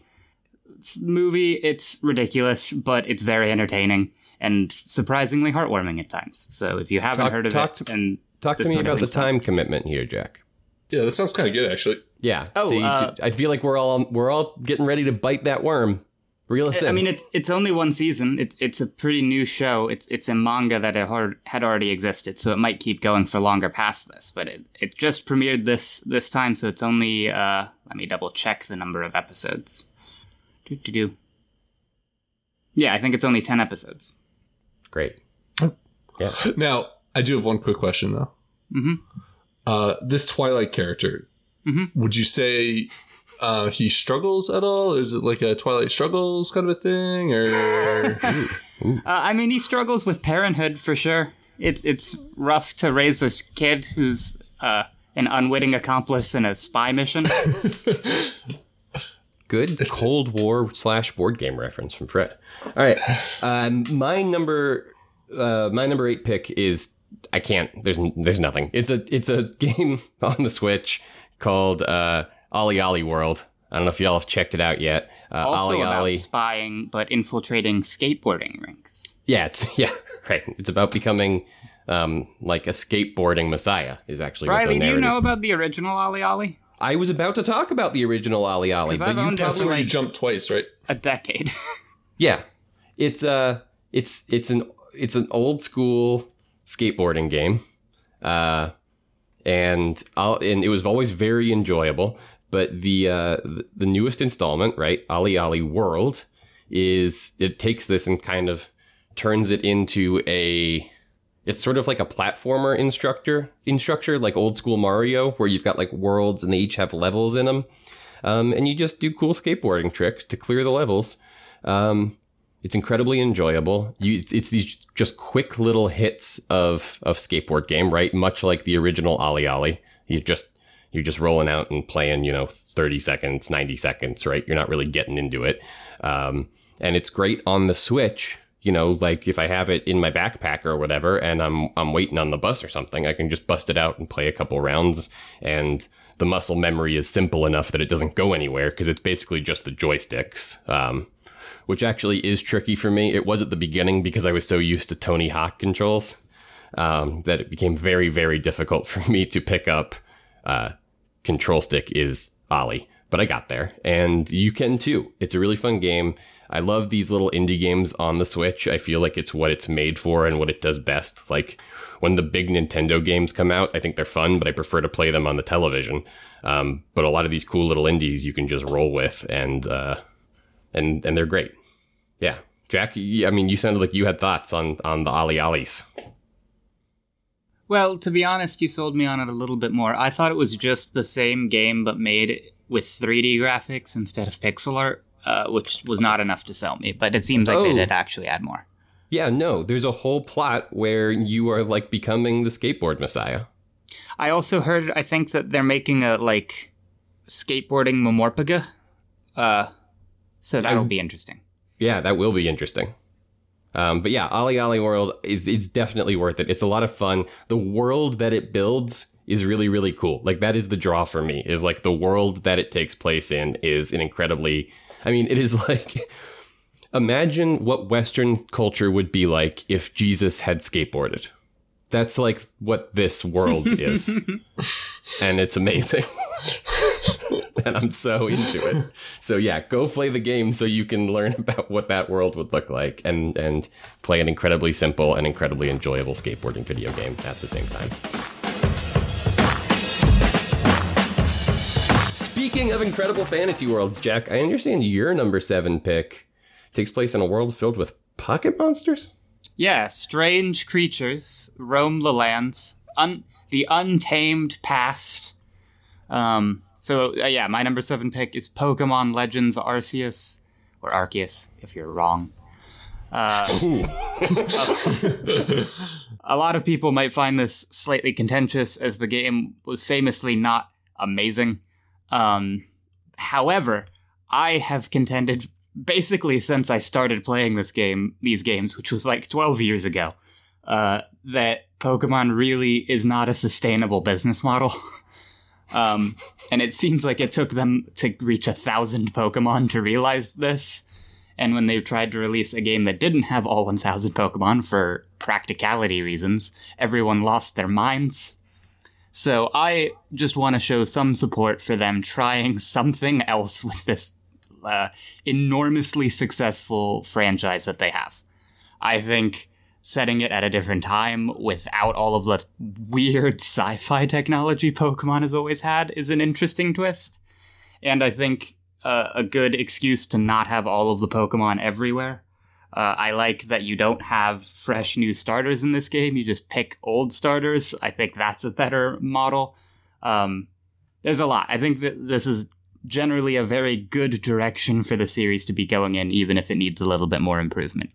movie. It's ridiculous, but it's very entertaining and surprisingly heartwarming at times. So if you haven't Talk- heard of talk it, to- and Talk to me about the least sounds- time commitment here, Jack. yeah, that sounds kind of good actually. Yeah. Oh, See, uh, I feel like we're all we're all getting ready to bite that worm. Reel us. I mean, it's it's only one season. It's it's a pretty new show. It's it's a manga that had hard- had already existed, so it might keep going for longer past this. But it, it just premiered this this time, so it's only. Uh, let me double check the number of episodes. Do do do. Yeah, I think it's only ten episodes. Great. Now, I do have one quick question though. Mhm. Uh, this Twilight character, Mhm. would you say uh, he struggles at all? Is it like a Twilight struggles kind of a thing, or Uh, I mean, he struggles with parenthood for sure. It's it's rough to raise a kid who's uh, an unwitting accomplice in a spy mission. Good Cold War slash board game reference from Fred. All right, um, my number, uh, my number eight pick is I can't. There's there's nothing. It's a it's a game on the Switch called uh, OlliOlli World. I don't know if y'all have checked it out yet. Uh, also Ollie about Ollie. spying, but infiltrating skateboarding rinks. Yeah, it's yeah, right. It's about becoming um, like a skateboarding messiah. Is actually what the Riley, do you know about the original OlliOlli? I was about to talk about the original OlliOlli, but I've you owned it probably for where you like jump twice, right? a decade. Yeah, it's uh it's it's an it's an old school skateboarding game, uh, and I'll, and it was always very enjoyable. But the uh, the newest installment, right, OlliOlli World, is it takes this and kind of turns it into a it's sort of like a platformer instructor in structure, like old school Mario, where you've got like worlds and they each have levels in them, um, and you just do cool skateboarding tricks to clear the levels. Um, it's incredibly enjoyable. You, it's these just quick little hits of of skateboard game, right? Much like the original OlliOlli. You just you're just rolling out and playing, you know, 30 seconds, 90 seconds, right? You're not really getting into it. Um, and it's great on the Switch. You know, like if I have it in my backpack or whatever, and I'm I'm waiting on the bus or something, I can just bust it out and play a couple rounds. And the muscle memory is simple enough that it doesn't go anywhere because it's basically just the joysticks. Um, which actually is tricky for me. It was at the beginning because I was so used to Tony Hawk controls um, that it became very, very difficult for me to pick up uh, control stick is Ollie. But I got there, and you can too. It's a really fun game. I love these little indie games on the Switch. I feel like it's what it's made for and what it does best. Like when the big Nintendo games come out, I think they're fun, but I prefer to play them on the television. Um, but a lot of these cool little indies you can just roll with, and uh, and and they're great. Yeah, Jack. I mean, you sounded like you had thoughts on on the OlliOlli's. well, to be honest, you sold me on it a little bit more. I thought it was just the same game, but made with 3D graphics instead of pixel art, uh, which was not enough to sell me. But it seems like Oh. they did actually add more. Yeah, no, there's a whole plot where you are like becoming the skateboard messiah. I also heard. I think that they're making a like skateboarding MMORPG. Uh, so that'll I'm- be interesting. Yeah, that will be interesting. Um, but yeah, OlliOlli World is is definitely worth it. It's a lot of fun. The world that it builds is really really cool. Like that is the draw for me. Is like the world that it takes place in is an incredibly. I mean, it is like imagine what Western culture would be like if Jesus had skateboarded. That's like what this world is, and it's amazing. and I'm so into it. So yeah, go play the game so you can learn about what that world would look like and and play an incredibly simple and incredibly enjoyable skateboarding video game at the same time. Speaking of incredible fantasy worlds, Jack, I understand your number 7 pick takes place in a world filled with pocket monsters? Yeah, strange creatures roam the lands. Un- the untamed past. Um. So uh, yeah, my number seven pick is Pokemon Legends Arceus or Arceus, if you're wrong. Uh, a lot of people might find this slightly contentious, as the game was famously not amazing. Um, however, I have contended basically since I started playing this game, these games, which was like 12 years ago, uh, that Pokemon really is not a sustainable business model. um, and it seems like it took them to reach a thousand Pokemon to realize this. And when they tried to release a game that didn't have all 1000 Pokemon for practicality reasons, everyone lost their minds. So I just want to show some support for them trying something else with this uh, enormously successful franchise that they have. I think setting it at a different time without all of the weird sci fi technology Pokemon has always had is an interesting twist. And I think uh, a good excuse to not have all of the Pokemon everywhere. Uh, I like that you don't have fresh new starters in this game. You just pick old starters. I think that's a better model. Um, there's a lot. I think that this is generally a very good direction for the series to be going in, even if it needs a little bit more improvement.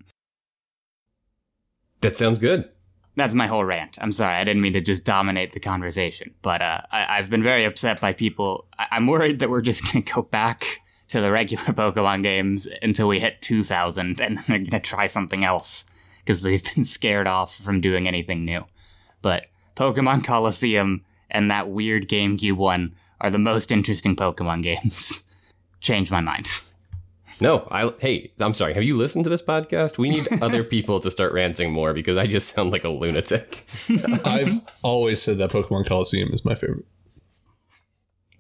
That sounds good. That's my whole rant. I'm sorry, I didn't mean to just dominate the conversation, but uh, I- I've been very upset by people. I- I'm worried that we're just going to go back to the regular Pokemon games until we hit 2000, and then they're going to try something else because they've been scared off from doing anything new. But Pokemon Colosseum and that weird GameCube one are the most interesting Pokemon games. Change my mind. No, I hey, I'm sorry. Have you listened to this podcast? We need other people to start ranting more because I just sound like a lunatic. I've always said that Pokemon Colosseum is my favorite.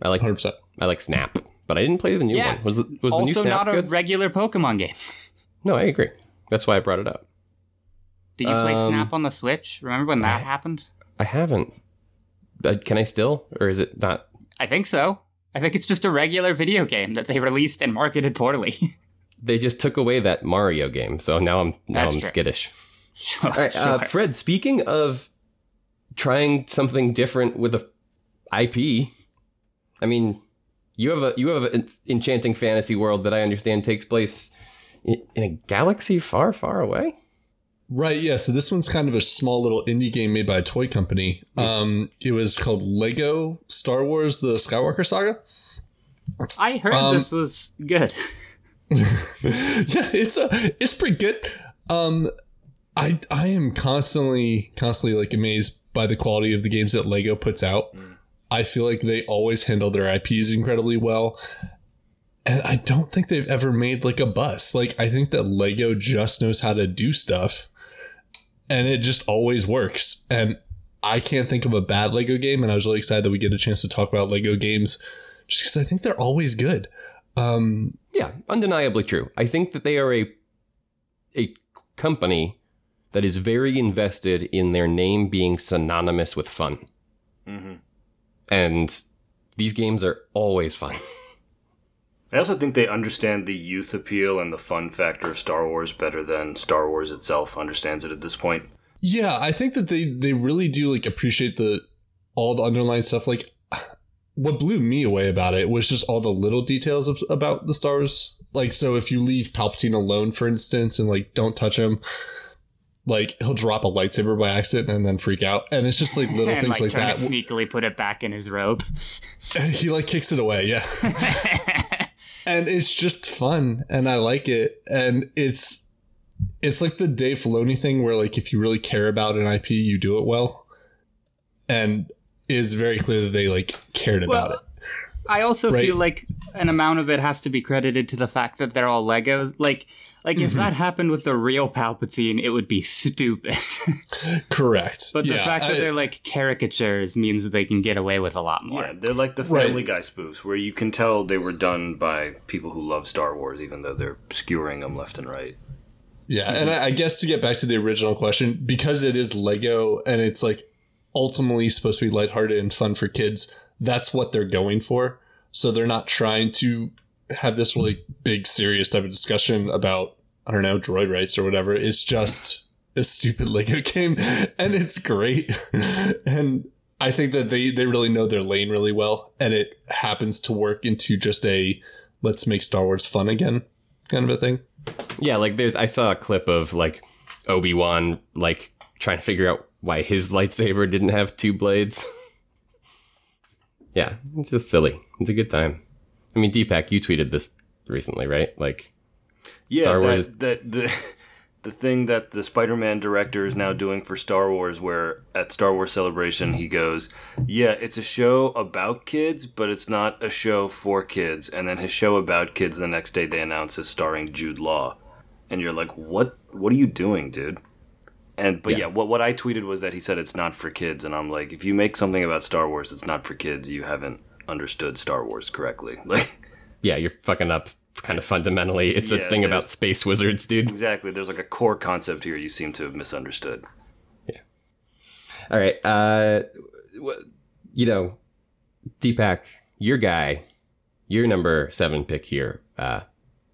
I like 100%. I like Snap, but I didn't play the new Yeah. one. Was the was the new also, Snap not a good? regular Pokemon game. no, I agree. That's why I brought it up. Did you play Um, Snap on the Switch? Remember when that happened? I haven't. But can I still, or is it not? I think so. I think it's just a regular video game that they released and marketed poorly. They just took away that Mario game, so now I'm now That's I'm true. skittish. sure, All right, uh, sure. Fred. Speaking of trying something different with a IP, I mean, you have a you have an enchanting fantasy world that I understand takes place in, in a galaxy far, far away. Right, yeah. So this one's kind of a small little indie game made by a toy company. Um, it was called Lego Star Wars: The Skywalker Saga. I heard um, this was good. yeah, it's a it's pretty good. Um, I I am constantly constantly like amazed by the quality of the games that Lego puts out. I feel like they always handle their IPs incredibly well. And I don't think they've ever made like a bust. Like I think that Lego just knows how to do stuff and it just always works. And I can't think of a bad Lego game and I was really excited that we get a chance to talk about Lego games just cuz I think they're always good. Um Yeah, undeniably true. I think that they are a a company that is very invested in their name being synonymous with fun, and these games are always fun. I also think they understand the youth appeal and the fun factor of Star Wars better than Star Wars itself understands it at this point. Yeah, I think that they they really do like appreciate the all the underlying stuff. Like, what blew me away about it was just all the little details of, about the stars. Like, so if you leave Palpatine alone, for instance, and like don't touch him, like he'll drop a lightsaber by accident and then freak out, and it's just like little and things like, like, that. sneakily put it back in his robe. And he like kicks it away, yeah. and it's just fun, and I like it, and it's it's like the Dave Filoni thing where like if you really care about an IP, you do it well, and it's very clear that they like cared about it. I also Right. feel like an amount of it has to be credited to the fact that they're all Legos. Like, like Mm-hmm. if that happened with the real Palpatine, it would be stupid. Correct. but the Yeah, fact that I- they're like caricatures means that they can get away with a lot more. Yeah, they're like the Right. Family Guy spoofs, where you can tell they were done by people who love Star Wars, even though they're skewering them left and right. Yeah, and I, I guess to get back to the original question, because it is Lego and it's like ultimately supposed to be lighthearted and fun for kids, that's what they're going for. So they're not trying to have this really big, serious type of discussion about, I don't know, droid rights or whatever. It's just a stupid Lego game, and it's great. and I think that they, they really know their lane really well, and it happens to work into just a let's make Star Wars fun again kind of a thing. Yeah, like there's I saw a clip of like Obi Wan like trying to figure out why his lightsaber didn't have two blades. yeah, it's just silly. It's a good time. I mean, Deepak, you tweeted this recently, right? Like, Yeah, Star Wars- that the the thing that the Spider-Man director is now doing for Star Wars, where at Star Wars Celebration he goes, "Yeah, it's a show about kids, but it's not a show for kids." And then his show about kids the next day they announce is starring Jude Law, and you're like, "What? What are you doing, dude?" And but yeah. what what I tweeted was that he said it's not for kids, and I'm like, if you make something about Star Wars it's not for kids, you haven't understood Star Wars correctly. Like. yeah, you're fucking up kind of fundamentally. It's a thing about space wizards, dude. Exactly. There's like a core concept here you seem to have misunderstood. Yeah. All right. Uh, you know, Deepak, your guy, your number seven pick here. Uh,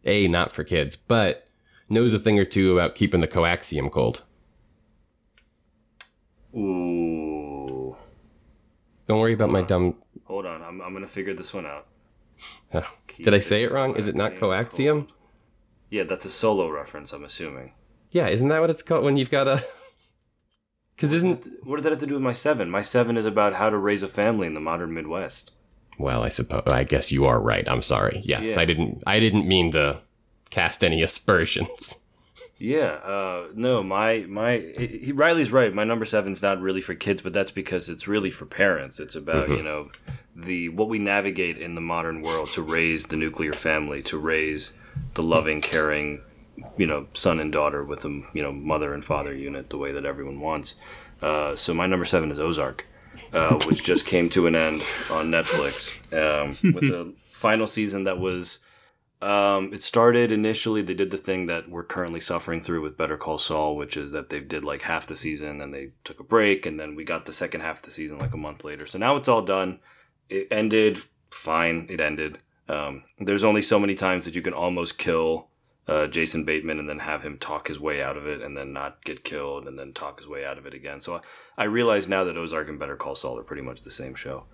a not for kids, but knows a thing or two about keeping the coaxium cold. Ooh. Don't worry about my dumb. Hold on. I'm, I'm going to figure this one out. Did I say it wrong? Is it not coaxium? Yeah, that's a solo reference, I'm assuming. Yeah, isn't that what it's called when you've got a? Because isn't What does that have to do with my seven? My seven is about how to raise a family in the modern Midwest. well, I suppose I guess you are right. I'm sorry. Yes, Yeah. I didn't. I didn't mean to cast any aspersions. Yeah, uh, no, my my he, Riley's right. My number seven's not really for kids, but that's because it's really for parents. It's about you know the what we navigate in the modern world to raise the nuclear family, to raise the loving, caring, you know, son and daughter with a you know mother and father unit the way that everyone wants. Uh, so my number seven is Ozark, uh, which just came to an end on Netflix um, with the final season that was. Um, it started initially. They did the thing that we're currently suffering through with Better Call Saul, which is that they did like half the season, and they took a break, and then we got the second half of the season like a month later. So now it's all done. It ended fine. It ended. Um, there's only so many times that you can almost kill uh, Jason Bateman and then have him talk his way out of it, and then not get killed, and then talk his way out of it again. So I, I realize now that Ozark and Better Call Saul are pretty much the same show.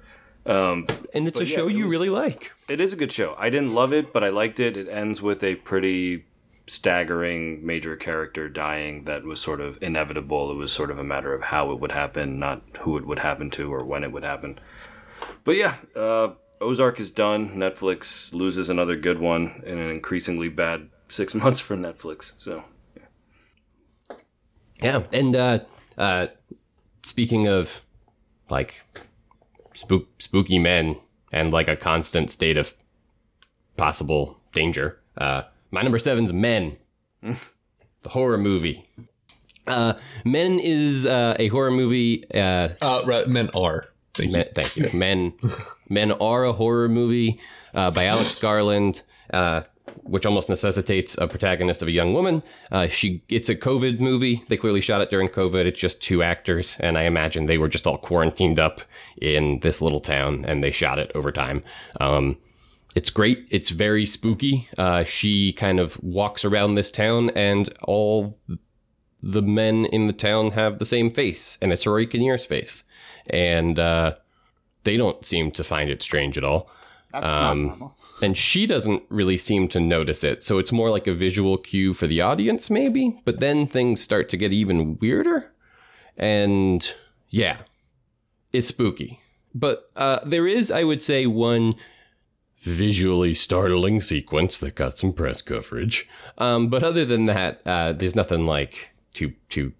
Um, And it's a yeah, show it you was- really like. it is a good show. I didn't love it, but I liked it. It ends with a pretty staggering major character dying that was sort of inevitable. It was sort of a matter of how it would happen, not who it would happen to or when it would happen. But yeah, uh, Ozark is done. Netflix loses another good one in an increasingly bad six months for Netflix. So Yeah, and uh, uh, speaking of like spook, spooky men and like a constant state of possible danger, uh, my number seven's Men, the horror movie. Uh, Men is uh, a horror movie. Uh, Uh, right, men are. Thank you. Men, thank you. Men, Men are a horror movie uh, by Alex Garland, uh, which almost necessitates a protagonist of a young woman. Uh, she, it's a COVID movie. They clearly shot it during COVID. It's just two actors, and I imagine they were just all quarantined up in this little town, and they shot it over time. Um, it's great. It's very spooky. Uh, she kind of walks around this town, and all the men in the town have the same face, and it's Rory Kinnear's face. And uh, they don't seem to find it strange at all. That's Um, not normal. and she doesn't really seem to notice it. So it's more like a visual cue for the audience, maybe. But then things start to get even weirder. And yeah, it's spooky. But uh, there is, I would say, one visually startling sequence that got some press coverage. Um, but other than that, uh, there's nothing like too too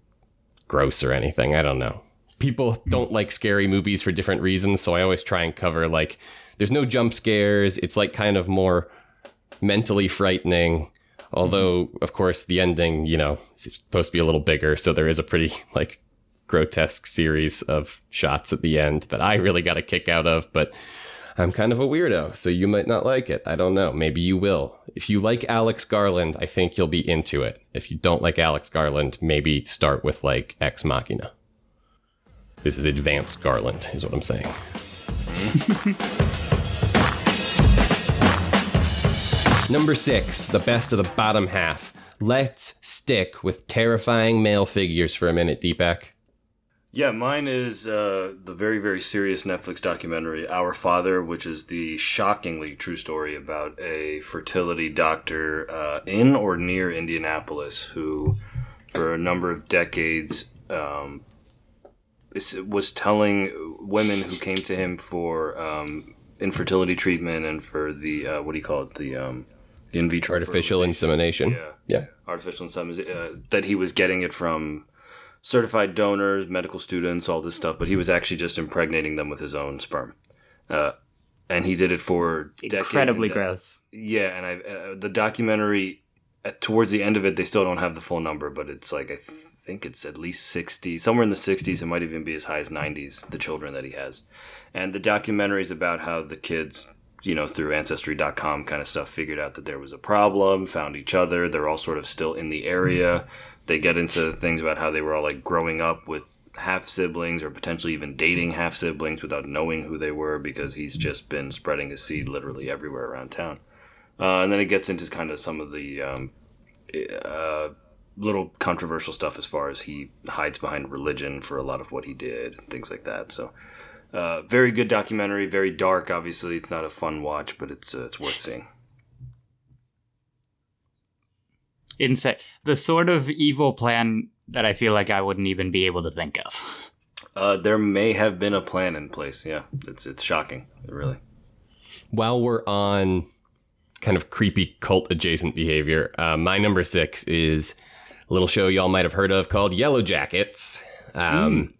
gross or anything. I don't know. People don't like scary movies for different reasons, so I always try and cover like there's no jump scares. It's like kind of more mentally frightening. Although, of course, the ending, you know, is supposed to be a little bigger, so there is a pretty like grotesque series of shots at the end that I really got a kick out of, but I'm kind of a weirdo, so you might not like it. I don't know. Maybe you will. If you like Alex Garland, I think you'll be into it. If you don't like Alex Garland, maybe start with like Ex Machina. This is advanced Garland, is what I'm saying. Number six, the best of the bottom half. Let's stick with terrifying male figures for a minute, Deepak. Yeah, mine is uh, the very, very serious Netflix documentary, Our Father, which is the shockingly true story about a fertility doctor uh, in or near Indianapolis who, for a number of decades, um, is- was telling women who came to him for um, infertility treatment and for the, uh, what do you call it, the um, in vitro Artificial insemination. Yeah Yeah. artificial insemination uh, that he was getting it from certified donors, medical students, all this stuff, but he was actually just impregnating them with his own sperm. Uh, and he did it for decades Incredibly de- gross. Yeah, and I uh, the documentary at, towards the end of it, they still don't have the full number, but it's like I th- think it's at least sixty, somewhere in the sixties. It might even be as high as nineties. The children that he has, and the documentary is about how the kids, you know, through Ancestry.com kind of stuff, figured out that there was a problem, found each other. They're all sort of still in the area. They get into things about how they were all like growing up with half siblings or potentially even dating half siblings without knowing who they were because he's just been spreading his seed literally everywhere around town. Uh, and then it gets into kind of some of the um, uh, little controversial stuff as far as he hides behind religion for a lot of what he did and things like that. So, uh, very good documentary, very dark. Obviously, it's not a fun watch, but it's uh, it's worth seeing. Insane. The sort of evil plan that I feel like I wouldn't even be able to think of. Uh, there may have been a plan in place. Yeah, it's it's shocking, really. While we're on kind of creepy cult adjacent behavior, uh, my number six is a little show y'all might have heard of called Yellow Jackets. Um,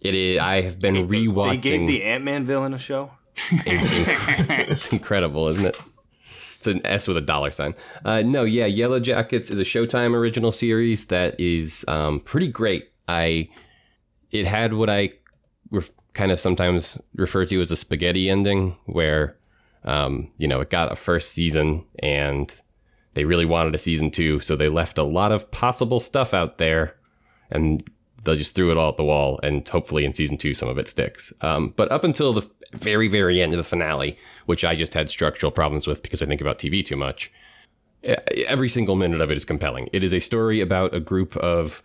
It is. I have been They rewatching. gave the Ant Man villain a show. it's incredible, isn't it? It's an S with a dollar sign. Uh, no, yeah, Yellow Jackets is a Showtime original series that is um, pretty great. I it had what I ref- kind of sometimes refer to as a spaghetti ending, where um, you know it got a first season and they really wanted a season two, so they left a lot of possible stuff out there, and they just threw it all at the wall, and hopefully in season two some of it sticks. Um, but up until the very, very end of the finale, which I just had structural problems with because I think about TV too much, every single minute of it is compelling. It is a story about a group of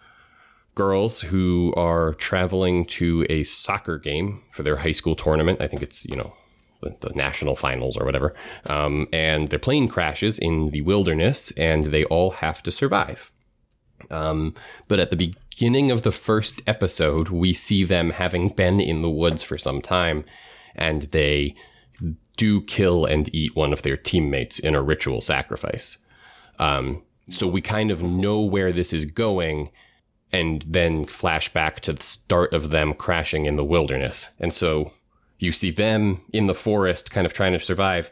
girls who are traveling to a soccer game for their high school tournament. I think it's, you know, the, the national finals or whatever. Um, and their plane crashes in the wilderness and they all have to survive. Um, but at the beginning of the first episode, we see them having been in the woods for some time and they do kill and eat one of their teammates in a ritual sacrifice. Um, so we kind of know where this is going and then flash back to the start of them crashing in the wilderness. And so you see them in the forest kind of trying to survive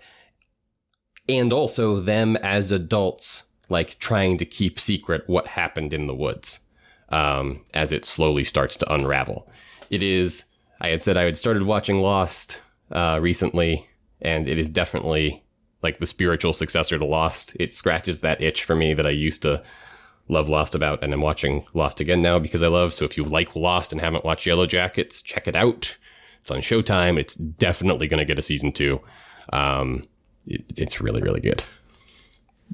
and also them as adults like trying to keep secret what happened in the woods um, as it slowly starts to unravel. It is, I had said I had started watching Lost uh, recently, and it is definitely like the spiritual successor to Lost. It scratches that itch for me that I used to love Lost about, and I'm watching Lost again now because I love. So if you like Lost and haven't watched Yellow Jackets, check it out. It's on Showtime. It's definitely going to get a season two. Um, it, it's really, really good.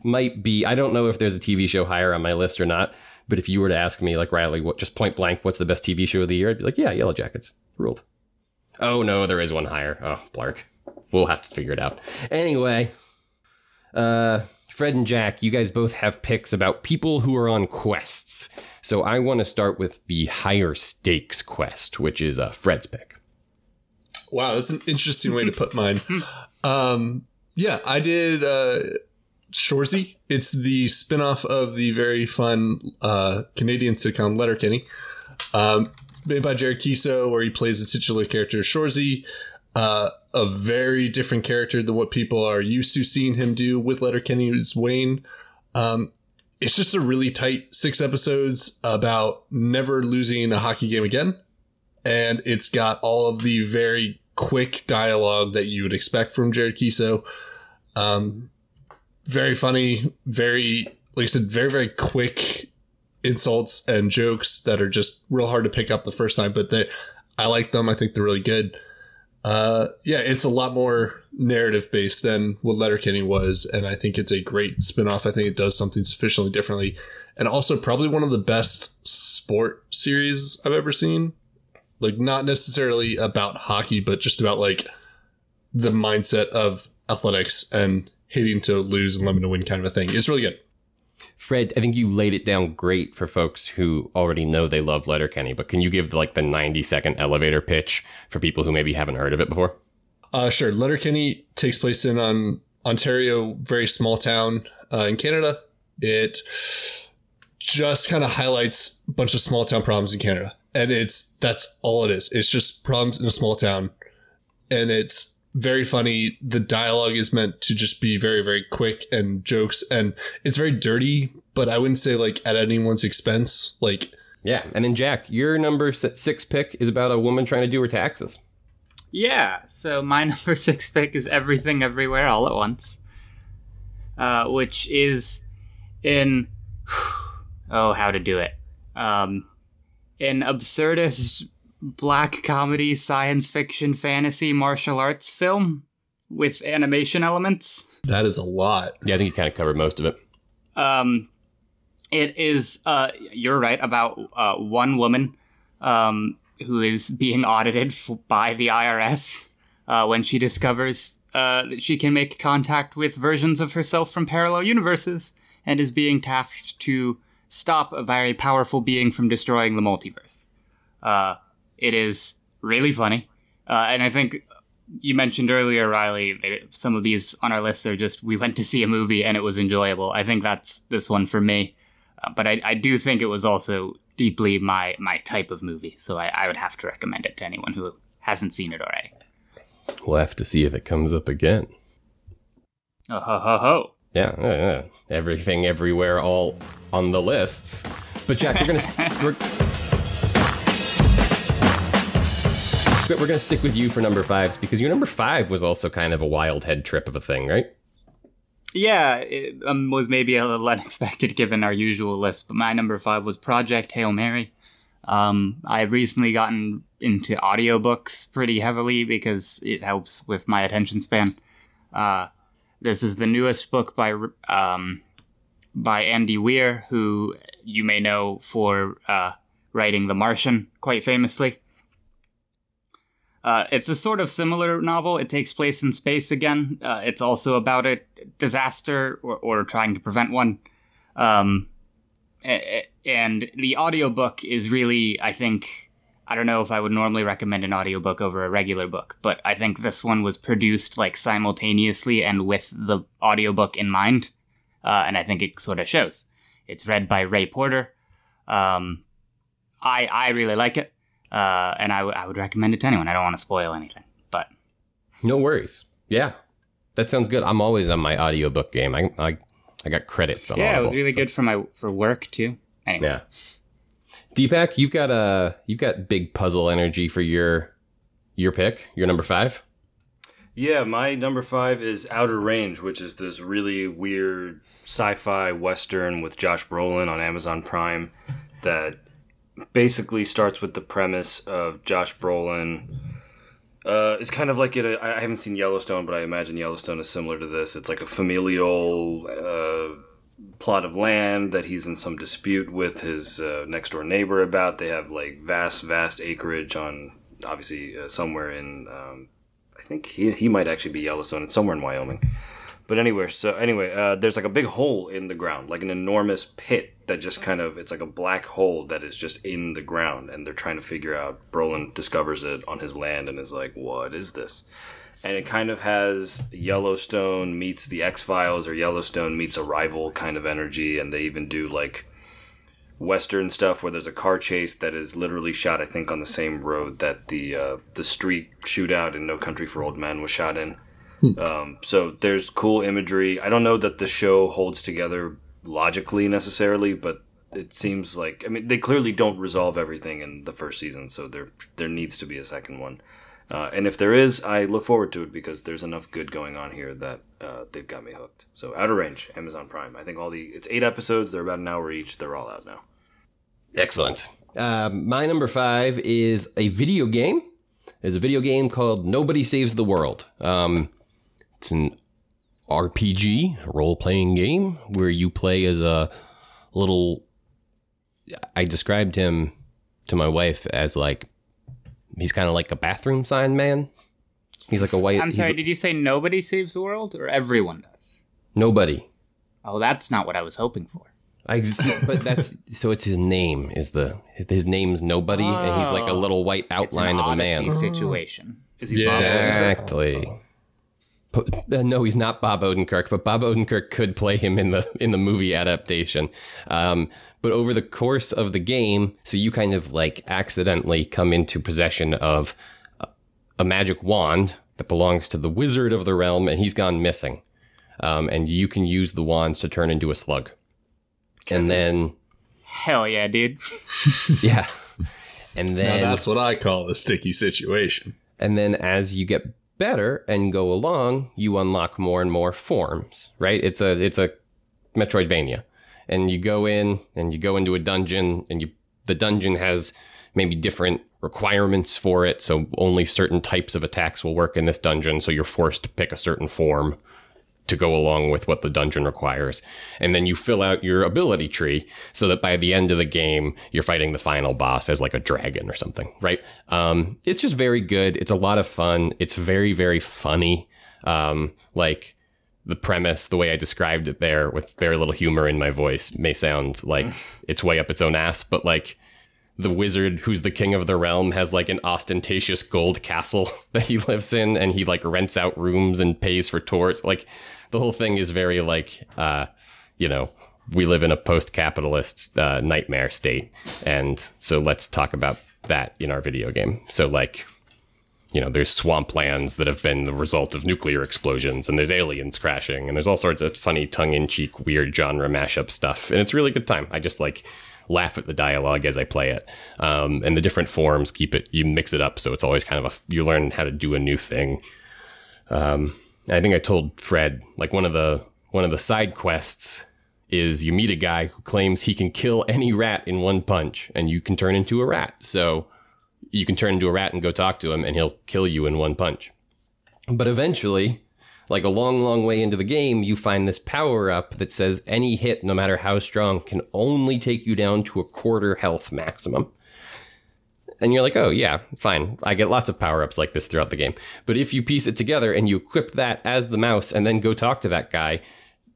Might be. I don't know if there's a TV show higher on my list or not. But if you were to ask me, like Riley, what just point blank, what's the best TV show of the year? I'd be like, yeah, Yellow Jackets ruled. Oh no, there is one higher. Oh, Blark. we'll have to figure it out. Anyway, uh, Fred and Jack, you guys both have picks about people who are on quests. So I want to start with the higher stakes quest, which is uh, Fred's pick. Wow, that's an interesting way to put mine. Um, yeah, I did uh, Shoresy. It's the spin-off of the very fun uh, Canadian sitcom Letterkenny. Um, made by Jared Keeso, where he plays the titular character Shoresy. Uh, a very different character than what people are used to seeing him do with Letterkenny Letterkenny's Wayne. Um, it's just a really tight six episodes about never losing a hockey game again. And it's got all of the very quick dialogue that you would expect from Jared Keeso. Um, very funny, very, like I said, very, very quick insults and jokes that are just real hard to pick up the first time, but they, I like them. I think they're really good. Uh, yeah, it's a lot more narrative based than what Letterkenny was, and I think it's a great spinoff. I think it does something sufficiently differently, and also probably one of the best sport series I've ever seen. Like, not necessarily about hockey, but just about like the mindset of athletics and hating to lose and loving to win kind of a thing. It's really good. Fred, I think you laid it down great for folks who already know they love Letterkenny, but can you give like the 90 second elevator pitch for people who maybe haven't heard of it before? Uh, sure. Letterkenny takes place in um, Ontario, very small town uh, in Canada. It just kind of highlights a bunch of small town problems in Canada, and it's that's all it is. It's just problems in a small town, and it's very funny. The dialogue is meant to just be very very quick and jokes, and it's very dirty, but I wouldn't say like at anyone's expense. Like Yeah. And then, Jack, your number six pick is about a woman trying to do her taxes. Yeah, so my number six pick is Everything Everywhere All at Once, uh, which is in. Oh, how to do it. Um, an absurdist black comedy, science fiction, fantasy, martial arts film with animation elements. that is a lot. Yeah, I think you kind of covered most of it. Um, it is, uh, you're right, about uh, one woman um, who is being audited f- by the IRS uh, when she discovers uh, that she can make contact with versions of herself from parallel universes and is being tasked to stop a very powerful being from destroying the multiverse. Uh, it is really funny. Uh, and I think you mentioned earlier, Riley, that some of these on our list are just we went to see a movie and it was enjoyable. I think that's this one for me. Uh, but I, I do think it was also deeply my my type of movie, so I, I would have to recommend it to anyone who hasn't seen it already. We'll have to see if it comes up again. Oh ho ho ho! Yeah, yeah, yeah. everything, everywhere, all on the lists. But Jack, we're gonna st- we're, we're gonna stick with you for number fives because your number five was also kind of a wild head trip of a thing, right? Yeah, it um, was maybe a little unexpected given our usual list, but my number five was Project Hail Mary. Um, I've recently gotten into audiobooks pretty heavily because it helps with my attention span. Uh, this is the newest book by um, by Andy Weir, who you may know for uh, writing The Martian quite famously. Uh, it's a sort of similar novel. It takes place in space again. Uh, it's also about a disaster or, or trying to prevent one. Um, and the audiobook is really, I think, I don't know if I would normally recommend an audiobook over a regular book, but I think this one was produced like simultaneously and with the audiobook in mind. Uh, and I think it sort of shows. It's read by Ray Porter. Um, I, I really like it. Uh, and I, w- I would recommend it to anyone. I don't want to spoil anything, but No worries. Yeah, that sounds good. I'm always on my audiobook game. I I, I got credits on yeah, it was really so- good for my for work too. Anyway, Yeah. Deepak, you've got a you've got big puzzle energy for your your pick, your number five. Yeah, my number five is Outer Range, which is this really weird sci-fi western with Josh Brolin on Amazon Prime that basically starts with the premise of Josh Brolin. Uh, it's kind of like it. I haven't seen Yellowstone, but I imagine Yellowstone is similar to this. It's like a familial uh, plot of land that he's in some dispute with his uh, next door neighbor about. They have like vast, vast acreage on obviously uh, somewhere in um, think he he might actually be Yellowstone. It's somewhere in Wyoming. But anyway, so anyway, uh, there's like a big hole in the ground, like an enormous pit that just kind of it's like a black hole that is just in the ground, and they're trying to figure out. Brolin discovers it on his land and is like, "What is this?" And it kind of has Yellowstone meets the X Files or Yellowstone meets Arrival kind of energy, and they even do like western stuff where there's a car chase that is literally shot, I think, on the same road that the uh, the street shootout in No Country for Old Men was shot in. Um, so there's cool imagery. I don't know that the show holds together logically necessarily, but it seems like I mean they clearly don't resolve everything in the first season, so there there needs to be a second one. Uh, and if there is, I look forward to it because there's enough good going on here that uh, they've got me hooked. So Outer Range, Amazon Prime. I think all the it's eight episodes. They're about an hour each. They're all out now. Excellent. Uh, my number five is a video game. It's a video game called Nobody Saves the World. Um, it's an RPG, role playing game, where you play as a little. I described him to my wife as like he's kind of like a bathroom sign man. He's like a white. I'm sorry, did you say nobody saves the world or everyone does? nobody. Oh, that's not what I was hoping for. I but that's so it's his name is the his name's nobody and he's like a little white outline of a man. situation. Is he Yeah. Exactly. Uh, no, he's not Bob Odenkirk, but Bob Odenkirk could play him in the in the movie adaptation. Um, but over the course of the game, so you kind of like accidentally come into possession of a, a magic wand that belongs to the wizard of the realm, and he's gone missing. Um, and you can use the wands to turn into a slug. And then, Hell yeah, dude. yeah. And Now then that's what I call a sticky situation. And then as you get better and go along, you unlock more and more forms, right? It's a it's a Metroidvania. And you go in and you go into a dungeon and you the dungeon has maybe different requirements for it, so only certain types of attacks will work in this dungeon, so you're forced to pick a certain form to go along with what the dungeon requires. And then you fill out your ability tree so that by the end of the game, you're fighting the final boss as like a dragon or something, right? Um, it's just very good. It's a lot of fun. It's very, very funny. Um, like the premise, the way I described it there with very little humor in my voice may sound like it's way up its own ass, but like the wizard who's the king of the realm has like an ostentatious gold castle that he lives in and he like rents out rooms and pays for tours. Like the whole thing is very like uh you know we live in a post-capitalist uh, nightmare state. And so let's talk about that in our video game. So like you know there's swamplands that have been the result of nuclear explosions and there's aliens crashing and there's all sorts of funny tongue-in-cheek weird genre mashup stuff. And it's really good time. I just like laugh at the dialogue as i play it. Um, and the different forms keep it you mix it up so it's always kind of a you learn how to do a new thing. Um, i think i told fred like one of the one of the side quests is you meet a guy who claims he can kill any rat in one punch and you can turn into a rat. So you can turn into a rat and go talk to him and he'll kill you in one punch. But eventually, like a long, long way into the game, you find this power up that says any hit, no matter how strong, can only take you down to a quarter health maximum. And you're like, oh, yeah, fine. I get lots of power ups like this throughout the game. But if you piece it together and you equip that as the mouse and then go talk to that guy,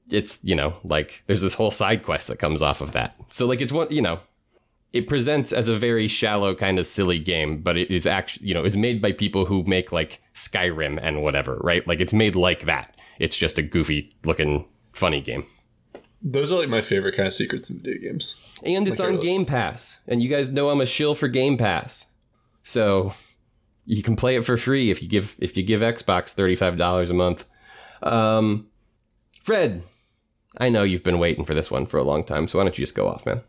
it's, you know, like there's this whole side quest that comes off of that. So, like, it's one, you know, it presents as a very shallow kind of silly game, but it is actually, you know, is made by people who make like Skyrim and whatever, right? Like it's made like that. It's just a goofy looking funny game. Those are like my favorite kind of secrets in video games. And it's Like on Game Pass. And you guys know I'm a shill for Game Pass. So you can play it for free if you give if you give Xbox $35 a month. Um Fred, I know you've been waiting for this one for a long time, so why don't you just go off, man?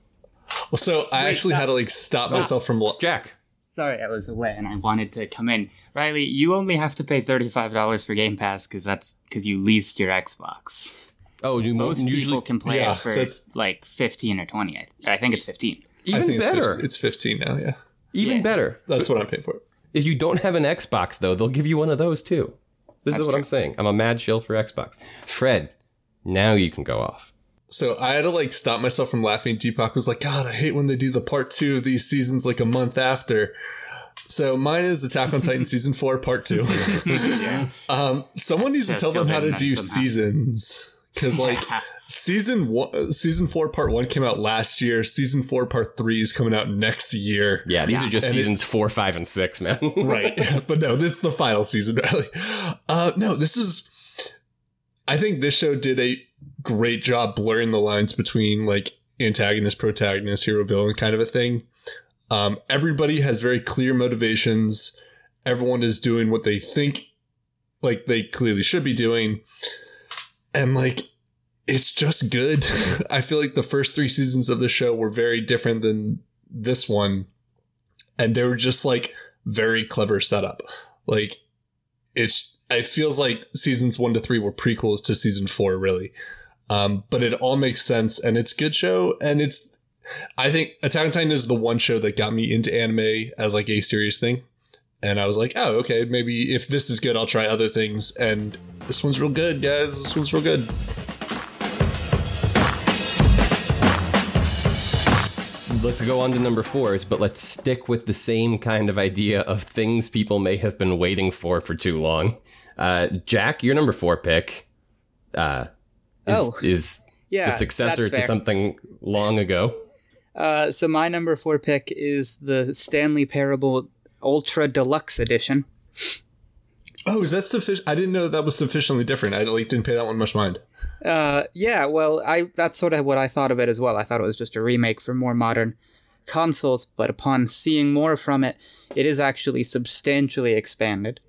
Well, so I actually had to like stop myself from. la- Jack. Sorry, I was away and I wanted to come in. Riley, you only have to pay thirty-five dollars for Game Pass because that's because you leased your Xbox. Oh, you Most usually people can play yeah, it for that's- like fifteen or twenty. I, I think it's fifteen. I even think it's better. 15, it's 15 now. Yeah, even Yeah. better. that's what I'm paying for. If you don't have an Xbox, though, they'll give you one of those too. This is what I'm saying. I'm a mad shill for Xbox. Fred, now you can go off. So I had to like stop myself from laughing. Deepak was like, "God, I hate when they do the part two of these seasons like a month after." So mine is Attack on Titan season four, part two. um, someone needs to tell them how to do somehow. seasons because like season one, season four, part one came out last year. Season four, part three is coming out next year. Yeah, these Yeah. are just And it- seasons four, five, and six, man. right but no this is the final season really uh no this is i think this show did a great job blurring the lines between like antagonist protagonist hero villain kind of a thing. Um everybody has very clear motivations. Everyone is doing what they think like they clearly should be doing. And like it's just good. I feel like the first three seasons of the show were very different than this one. And they were just like very clever setup. Like it's it feels like seasons one to three were prequels to season four, really. Um, but it all makes sense and it's good show and it's I think Attack on Titan is the one show that got me into anime as like a serious thing. And I was like, oh, okay, maybe if this is good, I'll try other things. And this one's real good, guys. This one's real good. let's go on to number fours, but let's stick with the same kind of idea of things people may have been waiting for for too long. Uh, Jack, your number four pick uh, Oh. is Yeah, the successor to something long ago. Uh, so my number four pick is the Stanley Parable Ultra Deluxe Edition. Oh, is that sufficient? I didn't know that was sufficiently different. I like didn't pay that one much mind. Uh, yeah, well, I that's sort of what I thought of it as well. I thought it was just a remake for more modern consoles, but upon seeing more from it, it is actually substantially expanded.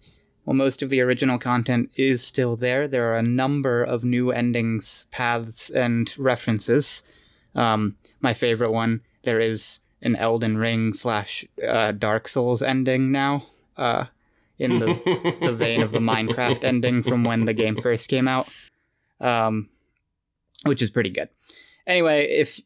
While most of the original content is still there, there are a number of new endings, paths, and references. Um, my favorite one, there is an Elden Ring slash uh, Dark Souls ending now. Uh, in the, the vein of the Minecraft ending from when the game first came out um, which is pretty good. Anyway, if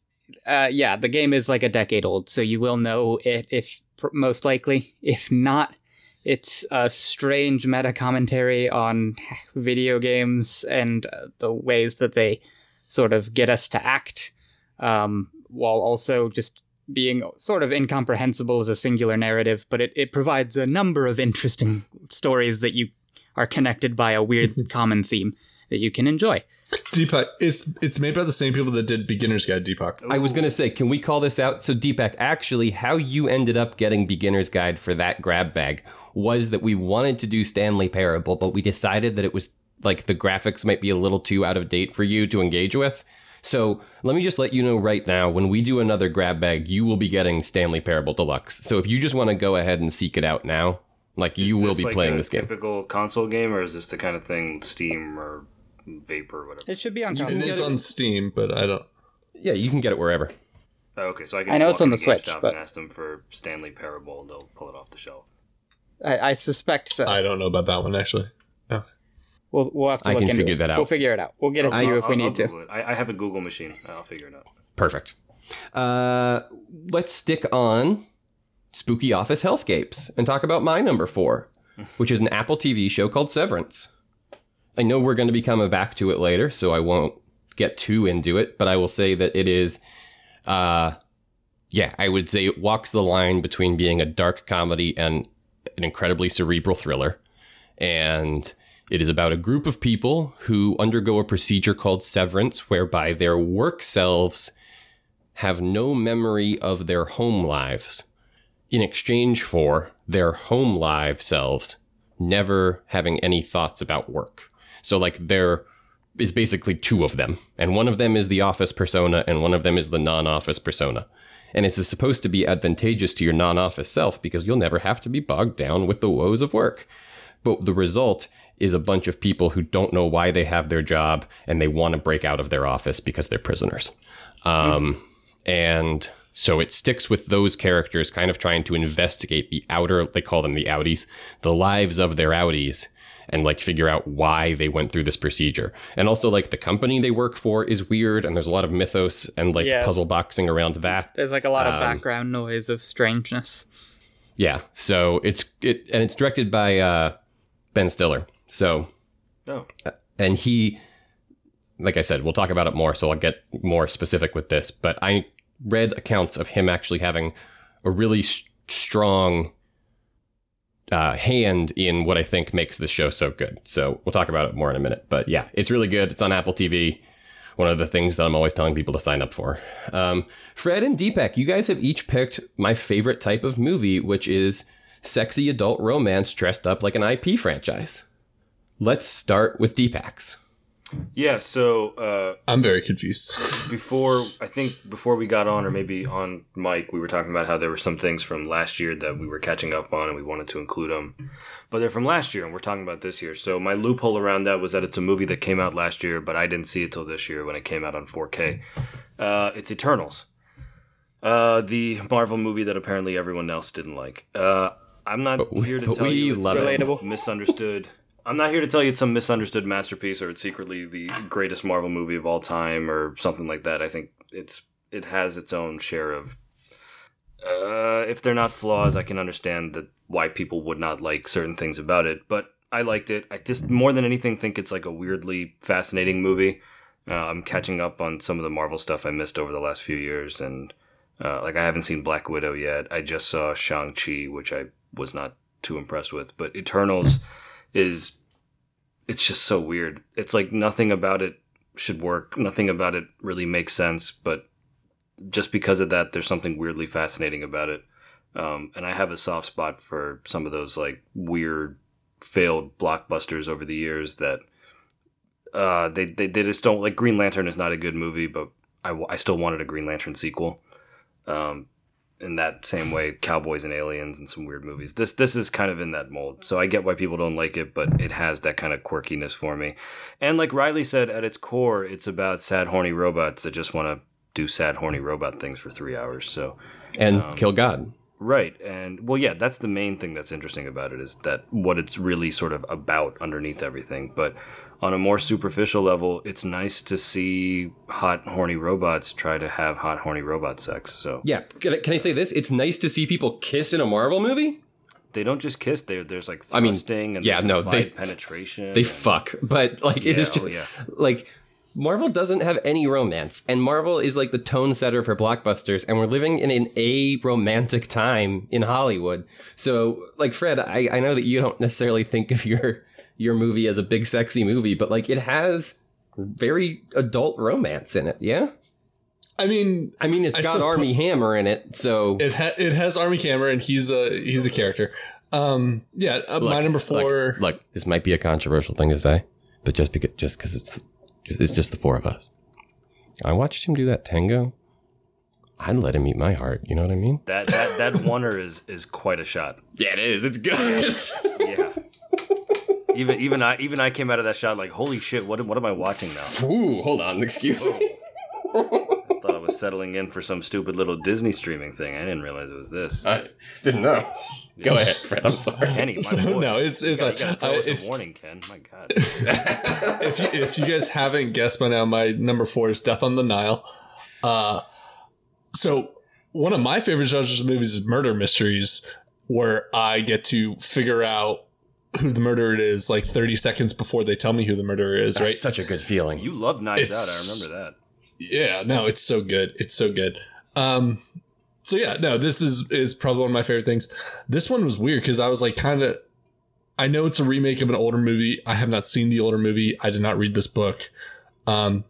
uh, yeah, the game is like a decade old, so you will know it if most likely. If not, it's a strange meta commentary on video games and uh, the ways that they sort of get us to act, um, while also just being sort of incomprehensible as a singular narrative. But it, it provides a number of interesting stories that you are connected by a weird common theme that you can enjoy. Deepak, it's it's made by the same people that did Beginner's Guide. Deepak. I was gonna say, can we call this out? So Deepak, actually, how you ended up getting beginner's guide for that grab bag was that we wanted to do Stanley Parable, but we decided that it was like the graphics might be a little too out of date for you to engage with. So let me just let you know right now, when we do another grab bag, you will be getting Stanley Parable Deluxe. So if you just want to go ahead and seek it out now, like you will be like playing a this game. Typical console game, or is this the kind of thing Steam or Vapor or whatever? It should be on It console. is on Steam, but I don't. Yeah, you can get it wherever. Oh, okay, so I can. I know it's on into the Switch, GameStop but- and ask them for Stanley Parable. And they'll pull it off the shelf. I, I suspect so. I don't know about that one actually. we'll we'll have to I look can into figure it. that out. We'll figure it out. We'll get it to I'll- you if we I'll- need I'll to. I, I have a Google machine. I'll figure it out. Perfect. Uh, let's stick on spooky office hellscapes and talk about my number four, which is an Apple TV show called Severance. I know we're going to be coming back to it later, so I won't get too into it, but I will say that it is, uh, yeah, I would say it walks the line between being a dark comedy and an incredibly cerebral thriller. And it is about a group of people who undergo a procedure called severance, whereby their work selves have no memory of their home lives in exchange for their home live selves never having any thoughts about work. So, like, there is basically two of them, and one of them is the office persona, and one of them is the non office persona. And it's supposed to be advantageous to your non office self because you'll never have to be bogged down with the woes of work. But the result is a bunch of people who don't know why they have their job and they want to break out of their office because they're prisoners. Um, and so it sticks with those characters, kind of trying to investigate the outer, they call them the outies, the lives of their outies, and like figure out why they went through this procedure. And also, like, the company they work for is weird, and there's a lot of mythos and like Yeah. puzzle boxing around that. There's like a lot of Um, background noise of strangeness. Yeah. So it's, it, and it's directed by uh, Ben Stiller. So Oh, and he like i said we'll talk about it more so i'll get more specific with this but i read accounts of him actually having a really s- strong uh, hand in what I think makes this show so good. So we'll talk about it more in a minute. But yeah, it's really good. It's on Apple TV. One of the things that I'm always telling people to sign up for. Um, Fred and Deepak, you guys have each picked my favorite type of movie, which is sexy adult romance dressed up like an IP franchise. Let's start with Deepak's. Yeah, so uh, I'm very confused. before I think before we got on, or maybe on mic, we were talking about how there were some things from last year that we were catching up on, and we wanted to include them. But they're from last year, and we're talking about this year. So my loophole around that was that it's a movie that came out last year, but I didn't see it till this year when it came out on 4K. Uh, it's Eternals, uh, the Marvel movie that apparently everyone else didn't like. Uh, I'm not we- here to tell you it's. Relatable. misunderstood. I'm not here to tell you it's some misunderstood masterpiece or it's secretly the greatest Marvel movie of all time or something like that. I think it's it has its own share of. Uh, if they're not flaws, I can understand that why people would not like certain things about it. But I liked it. I just more than anything think it's like a weirdly fascinating movie. Uh, I'm catching up on some of the Marvel stuff I missed over the last few years, and uh, like I haven't seen Black Widow yet. I just saw Shang Chi, which I was not too impressed with. But Eternals is it's just so weird. It's like nothing about it should work. Nothing about it really makes sense. But just because of that, there's something weirdly fascinating about it. Um, and I have a soft spot for some of those like weird failed blockbusters over the years that uh, they, they they just don't like. Green Lantern is not a good movie, but I, I still wanted a Green Lantern sequel. Um, in that same way, Cowboys and Aliens and some weird movies. This this is kind of in that mold. So I get why people don't like it, but it has that kind of quirkiness for me. And like Riley said, at its core, it's about sad, horny robots that just want to do sad, horny robot things for three hours. So And Um, Kill God. Right. And well, yeah, that's the main thing that's interesting about it is that what it's really sort of about underneath everything. But on a more superficial level, it's nice to see hot, horny robots try to have hot, horny robot sex. So Yeah, can I, can I say this? It's nice to see people kiss in a Marvel movie. they don't just kiss. There, there's like I mean, thrusting and yeah, no, they- penetration. They and- fuck, but like it Yeah, is oh, just yeah. like Marvel doesn't have any romance, and Marvel is like the tone setter for blockbusters, and we're living in an a romantic time in Hollywood. So, like Fred, I, I know that you don't necessarily think of your your movie as a big sexy movie, but like it has very adult romance in it. Yeah, I mean, I mean it's I got suppo- Armie Hammer in it, so it ha- it has Armie Hammer, and he's a he's a character. Um, yeah, uh, my number four. Look, look, this might be a controversial thing to say, but just because just because it's it's just the four of us. I watched him do that tango. I'd let him eat my heart. You know what I mean? That that that oner is is quite a shot. Yeah, it is. It's good. Yeah. Even even I even I came out of that shot like holy shit what what am I watching now? Ooh, hold on. Excuse me. I thought I was settling in for some stupid little Disney streaming thing. I didn't realize it was this. I didn't know. Go ahead, Fred. I'm sorry. Kenny, my So, boy. no, it's- it's you gotta, you gotta throw if- a warning, Ken. My God. if you, if you guys haven't guessed by now, my number four is Death on the Nile. Uh, so one of my favorite genres of movies is murder mysteries, where I get to figure out who the murderer is like 30 seconds before they tell me who the murderer is, That's right? such a good feeling. You love Knives It's- Out. I remember that. Yeah, no, it's so good. It's so good. Um, so yeah, no, this is is probably one of my favorite things. This one was weird because I was like, kind of. I know it's a remake of an older movie. I have not seen the older movie. I did not read this book, um,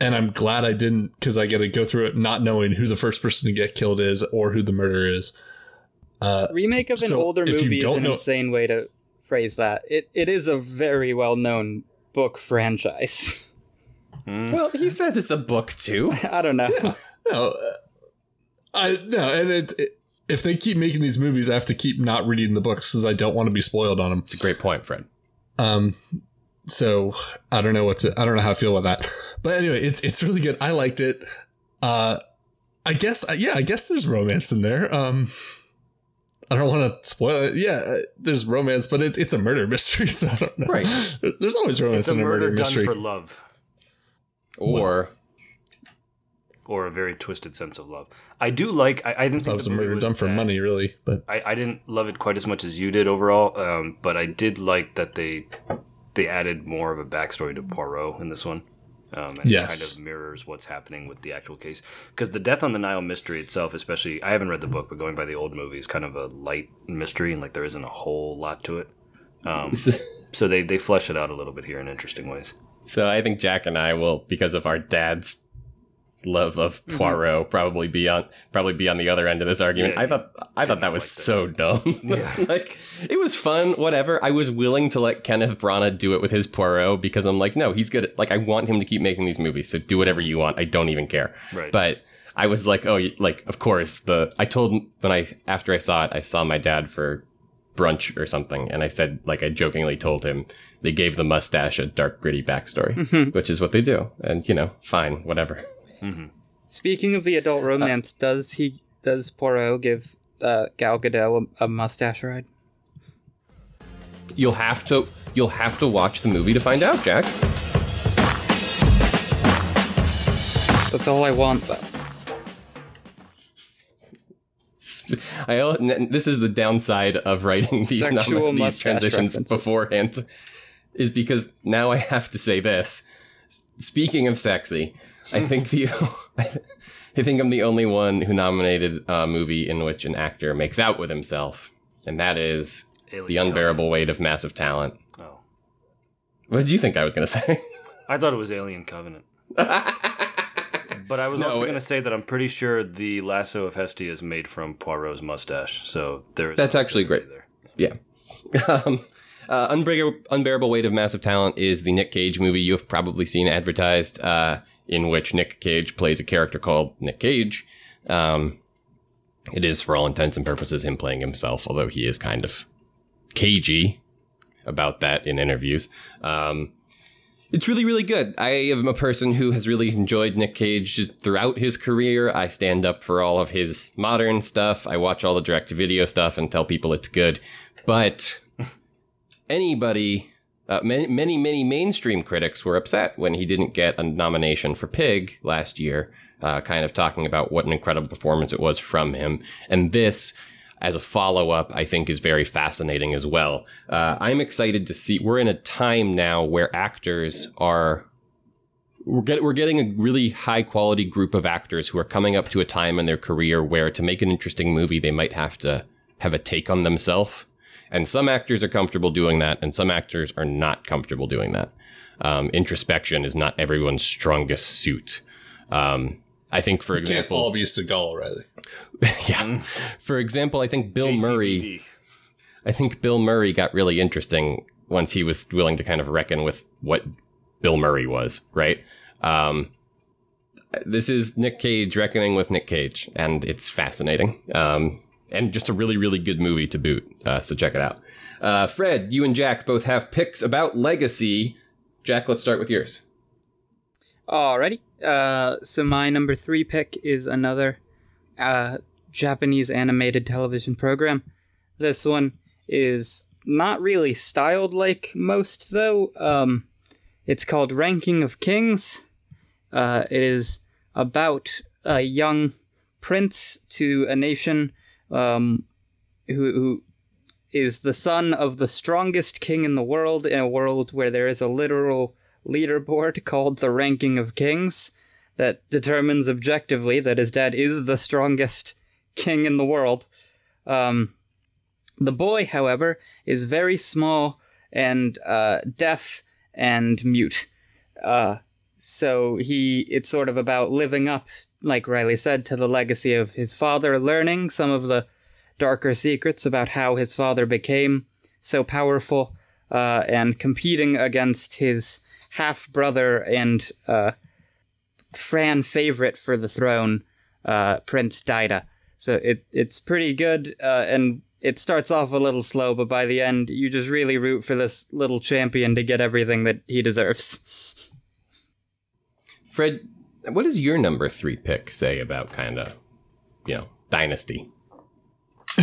and I'm glad I didn't because I got to go through it not knowing who the first person to get killed is or who the murderer is. Uh, Remake of an So, older if movie is an know- insane way to phrase that. It it is a very well known book franchise. well, he says it's a book too. I don't know. no, uh, I no, and it, it, if they keep making these movies, I have to keep not reading the books because I don't want to be spoiled on them. It's a great point, Fred. Um, so I don't know what's I don't know how I feel about that. But anyway, it's it's really good. I liked it. Uh, I guess yeah, I guess there's romance in there. Um, I don't want to spoil it. Yeah, uh, there's romance, but it, it's a murder mystery, so I don't know. Right. There's always romance It's a in a murder murder done mystery. for love. Or Or a very twisted sense of love. I do like. I, I didn't think that was the a murder was done for that- money, really. But I, I didn't love it quite as much as you did overall, um, but I did like that they they added more of a backstory to Poirot in this one. Um, and Yes. it kind of mirrors what's happening with the actual case. Because the Death on the Nile mystery itself, especially, I haven't read the book, but going by the old movie, is kind of a light mystery, and like there isn't a whole lot to it. Um, so they they flesh it out a little bit here in interesting ways. So I think Jack and I will, because of our dad's love of mm-hmm. Poirot, probably be on probably be on the other end of this argument. Yeah, I thought I thought that was like that. so dumb. like it was fun, whatever. I was willing to let Kenneth Branagh do it with his Poirot because I'm like, no, he's good. At, like I want him to keep making these movies, so do whatever you want. I don't even care. Right. But I was like, oh, like of course the. I told when I after I saw it, I saw my dad for brunch or something, and I said like I jokingly told him they gave the mustache a dark gritty backstory, mm-hmm. which is what they do, and you know, fine, whatever. Speaking of the adult romance, does he does Poirot give uh, Gal Gadot a, a mustache ride? You'll have to you'll have to watch the movie to find out, Jack. That's all I want, though. I this is the downside of writing these nom- these transitions references. beforehand, is because now I have to say this. Speaking of sexy, I think the I think I'm the only one who nominated a movie in which an actor makes out with himself, and that is Alien the unbearable weight of massive talent. Oh, What did you think I was going to say? I thought it was Alien Covenant. But I was No, also going to say that I'm pretty sure the lasso of Hestia is made from Poirot's mustache. So there is That's actually great. There. Yeah. Um, uh, Unbearable, Unbearable Weight of Massive Talent is the Nick Cage movie you have probably seen advertised, uh, in which Nick Cage plays a character called Nick Cage. Um, it is, for all intents and purposes, him playing himself, although he is kind of cagey about that in interviews. Um, it's really, really good. I am a person who has really enjoyed Nick Cage throughout his career. I stand up for all of his modern stuff. I watch all the direct video stuff and tell people it's good. But anybody, uh, many, many, many mainstream critics were upset when he didn't get a nomination for Pig last year, uh, kind of talking about what an incredible performance it was from him. And this, as a follow up, I think is very fascinating as well. Uh, I'm excited to see. We're in a time now where actors are. We're, get, we're getting a really high quality group of actors who are coming up to a time in their career where to make an interesting movie, they might have to have a take on themselves. And some actors are comfortable doing that, and some actors are not comfortable doing that. Um, introspection is not everyone's strongest suit. Um, I think, for Can't example, all be Seagal, Riley. yeah. For example, I think Bill Murray. I think Bill Murray got really interesting once he was willing to kind of reckon with what Bill Murray was, right? Um, this is Nick Cage reckoning with Nick Cage, and it's fascinating. Um, and just a really, really good movie to boot. Uh, so check it out. Uh, Fred, you and Jack both have picks about Legacy. Jack, let's start with yours. Alrighty. Uh, so my number three pick is another uh, Japanese animated television program. This one is not really styled like most, though. Um, it's called Ranking of Kings. Uh, it is about a young prince to a nation um, who, who is the son of the strongest king in the world in a world where there is a literal leaderboard called the Ranking of Kings that determines objectively that his dad is the strongest king in the world. Um, the boy, however, is very small and uh, deaf and mute. Uh, so he, it's sort of about living up, like Riley said, to the legacy of his father, learning some of the darker secrets about how his father became so powerful, uh, and competing against his half brother and uh, Fran favorite for the throne, uh, Prince Daida. So it it's pretty good, uh, and it starts off a little slow, but by the end, you just really root for this little champion to get everything that he deserves. Fred, what does your number three pick say about kind of, you know, Dynasty?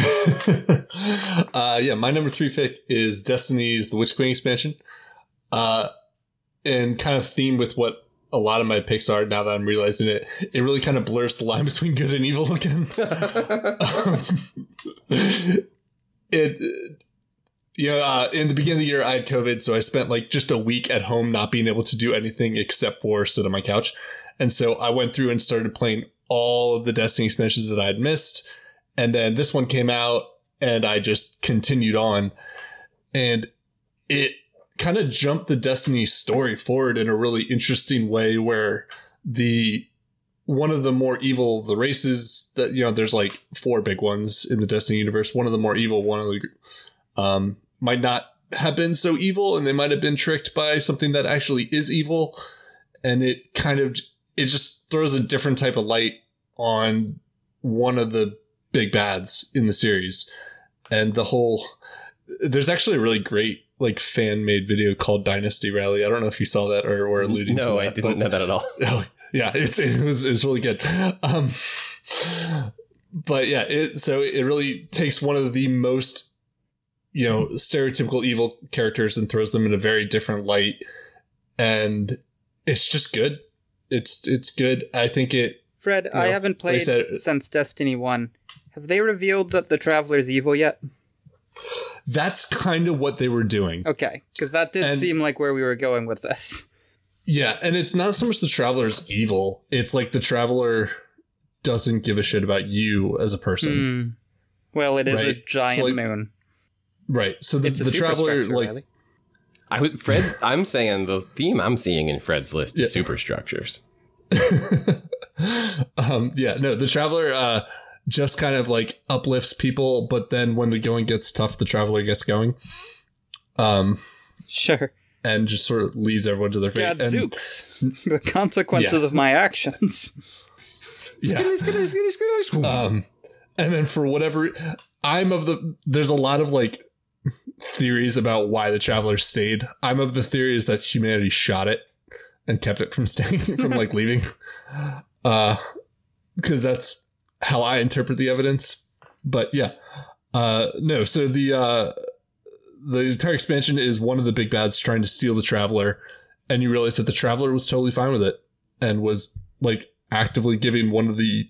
uh, yeah, my number three pick is Destiny's The Witch Queen expansion. Uh, and kind of theme with what a lot of my picks are now that I'm realizing it. It really kind of blurs the line between good and evil again. Um, it, you know, uh, in the beginning of the year, I had COVID, so I spent like just a week at home, not being able to do anything except for sit on my couch. And so I went through and started playing all of the Destiny expansions that I had missed. And then this one came out, and I just continued on, and it kind of jumped the Destiny story forward in a really interesting way, where the one of the more evil the races that you know there's like four big ones in the destiny universe one of the more evil one of the um might not have been so evil and they might have been tricked by something that actually is evil and it kind of it just throws a different type of light on one of the big bads in the series and the whole there's actually a really great like fan made video called dynasty rally i don't know if you saw that or were alluding to No, I didn't but- know that at all. Oh, yeah, it's it was it's really good. Um, but yeah, it so it really takes one of the most you know stereotypical evil characters and throws them in a very different light, and it's just good. It's it's good. I think it. Fred, I haven't they played said- since Destiny 1. Have they revealed that the Traveler's evil yet? That's kind of what they were doing. Okay, because that did And- seem like where we were going with this. Yeah, and it's not so much the traveler's evil. It's like the traveler doesn't give a shit about you as a person. Hmm. Well, it is a giant So, like, moon. Right. So the, the traveler like Riley. I was Fred. I'm saying the theme I'm seeing in Fred's list is Yeah. superstructures. um yeah no the traveler uh just kind of like uplifts people but then when the going gets tough the traveler gets going um Sure. and just sort of leaves everyone to their fate and, Gadzooks. the consequences Yeah. of my actions. yeah um and then for whatever i'm of the there's a lot of like theories about why the traveler stayed. I'm of the theory is that humanity shot it and kept it from staying from like leaving. Uh because that's how i interpret the evidence. But yeah. Uh no so the uh the entire expansion is one of the big bads trying to steal the traveler and you realize that the traveler was totally fine with it and was like actively giving one of the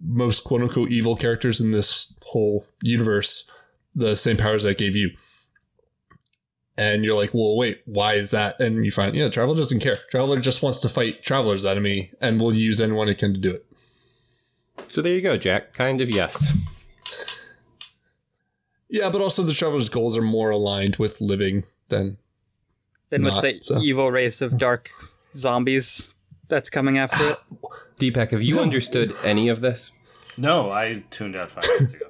most quote unquote evil characters in this whole universe the same powers that gave you. And you're like, well, wait, why is that? And you find, yeah, Traveler doesn't care. Traveler just wants to fight Traveler's enemy and will use anyone it can to do it. So there you go, Jack. Kind of yes. Yeah, but also the Traveler's goals are more aligned with living than. Then with the so. evil race of dark zombies that's coming after it. Deepak, have you understood any of this? No, I tuned out five minutes ago.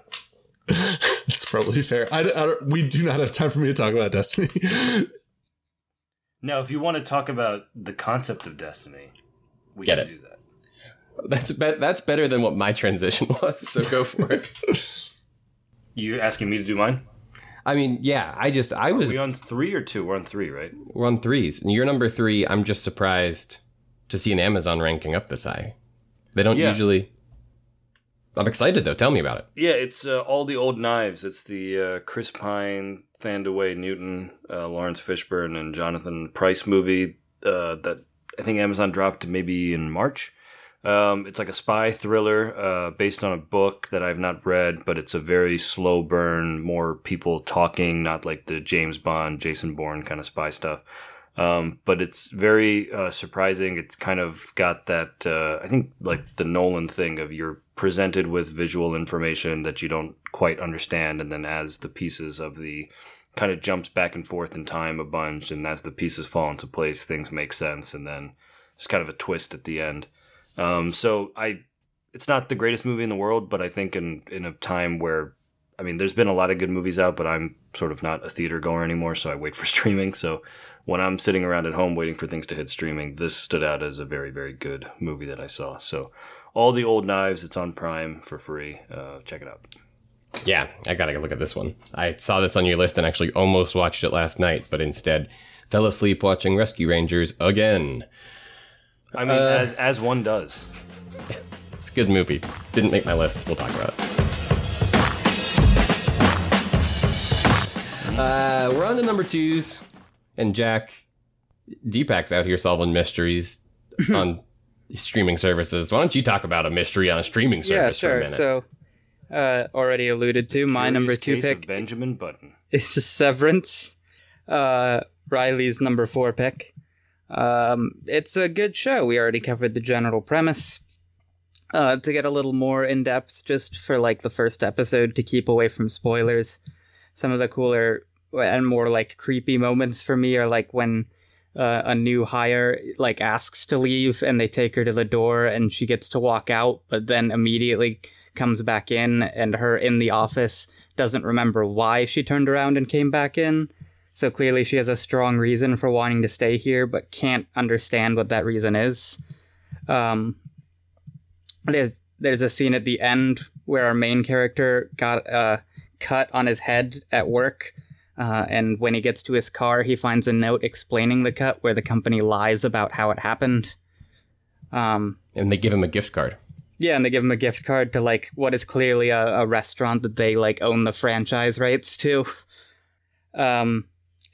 It's probably fair. I, I don't, we do not have time for me to talk about Destiny. No, if you want to talk about the concept of Destiny, we Get can it. do that. That's be- that's better than what my transition was. So go for it. You asking me to do mine? I mean, yeah. I just I Are was we on three or two? We're on three, right? we're on threes, and you're number three. I'm just surprised to see an Amazon ranking up this high. They don't Yeah. usually. I'm excited though. Tell me about it. Yeah, it's uh, all the old knives. It's the uh, Chris Pine, Thandiwe Newton, uh, Laurence Fishburne, and Jonathan Pryce movie uh, that I think Amazon dropped maybe in March. Um, it's like a spy thriller uh, based on a book that I've not read, but it's a very slow burn, more people talking, not like the James Bond, Jason Bourne kind of spy stuff. Um, but it's very uh, surprising. It's kind of got that, uh, I think, like the Nolan thing of you're presented with visual information that you don't quite understand, and then as the pieces of the kind of jumps back and forth in time a bunch, and as the pieces fall into place, things make sense, and then there's kind of a twist at the end. Um, so I, it's not the greatest movie in the world, but I think in in a time where, I mean, there's been a lot of good movies out, but I'm sort of not a theater goer anymore, so I wait for streaming. So when I'm sitting around at home waiting for things to hit streaming, this stood out as a very very good movie that I saw. So all the old knives, it's on Prime for free. Uh, check it out. Yeah, I gotta look at this one. I saw this on your list and actually almost watched it last night, but instead fell asleep watching Rescue Rangers again. I mean, as as one does. It's a good movie. Didn't make my list. We'll talk about it. Uh, we're on to number twos, and Jack, Deepak's out here solving mysteries on streaming services. Why don't you talk about a mystery on a streaming yeah, service for a sure. minute? So, uh, already alluded to, my number two case pick of Benjamin Button. is Severance. Uh, Riley's number four pick. Um, it's a good show. We already covered the general premise. Uh, to get a little more in depth, just for like the first episode, to keep away from spoilers. Some of the cooler and more like creepy moments for me are like when uh, a new hire like asks to leave and they take her to the door and she gets to walk out, but then immediately comes back in and her in the office doesn't remember why she turned around and came back in. So clearly she has a strong reason for wanting to stay here, but can't understand what that reason is. Um, there's there's a scene at the end where our main character got a cut on his head at work, uh, and when he gets to his car, he finds a note explaining the cut where the company lies about how it happened. Um, And they give him a gift card. yeah, and they give him a gift card to like what is clearly a, a restaurant that they like own the franchise rights to. Um,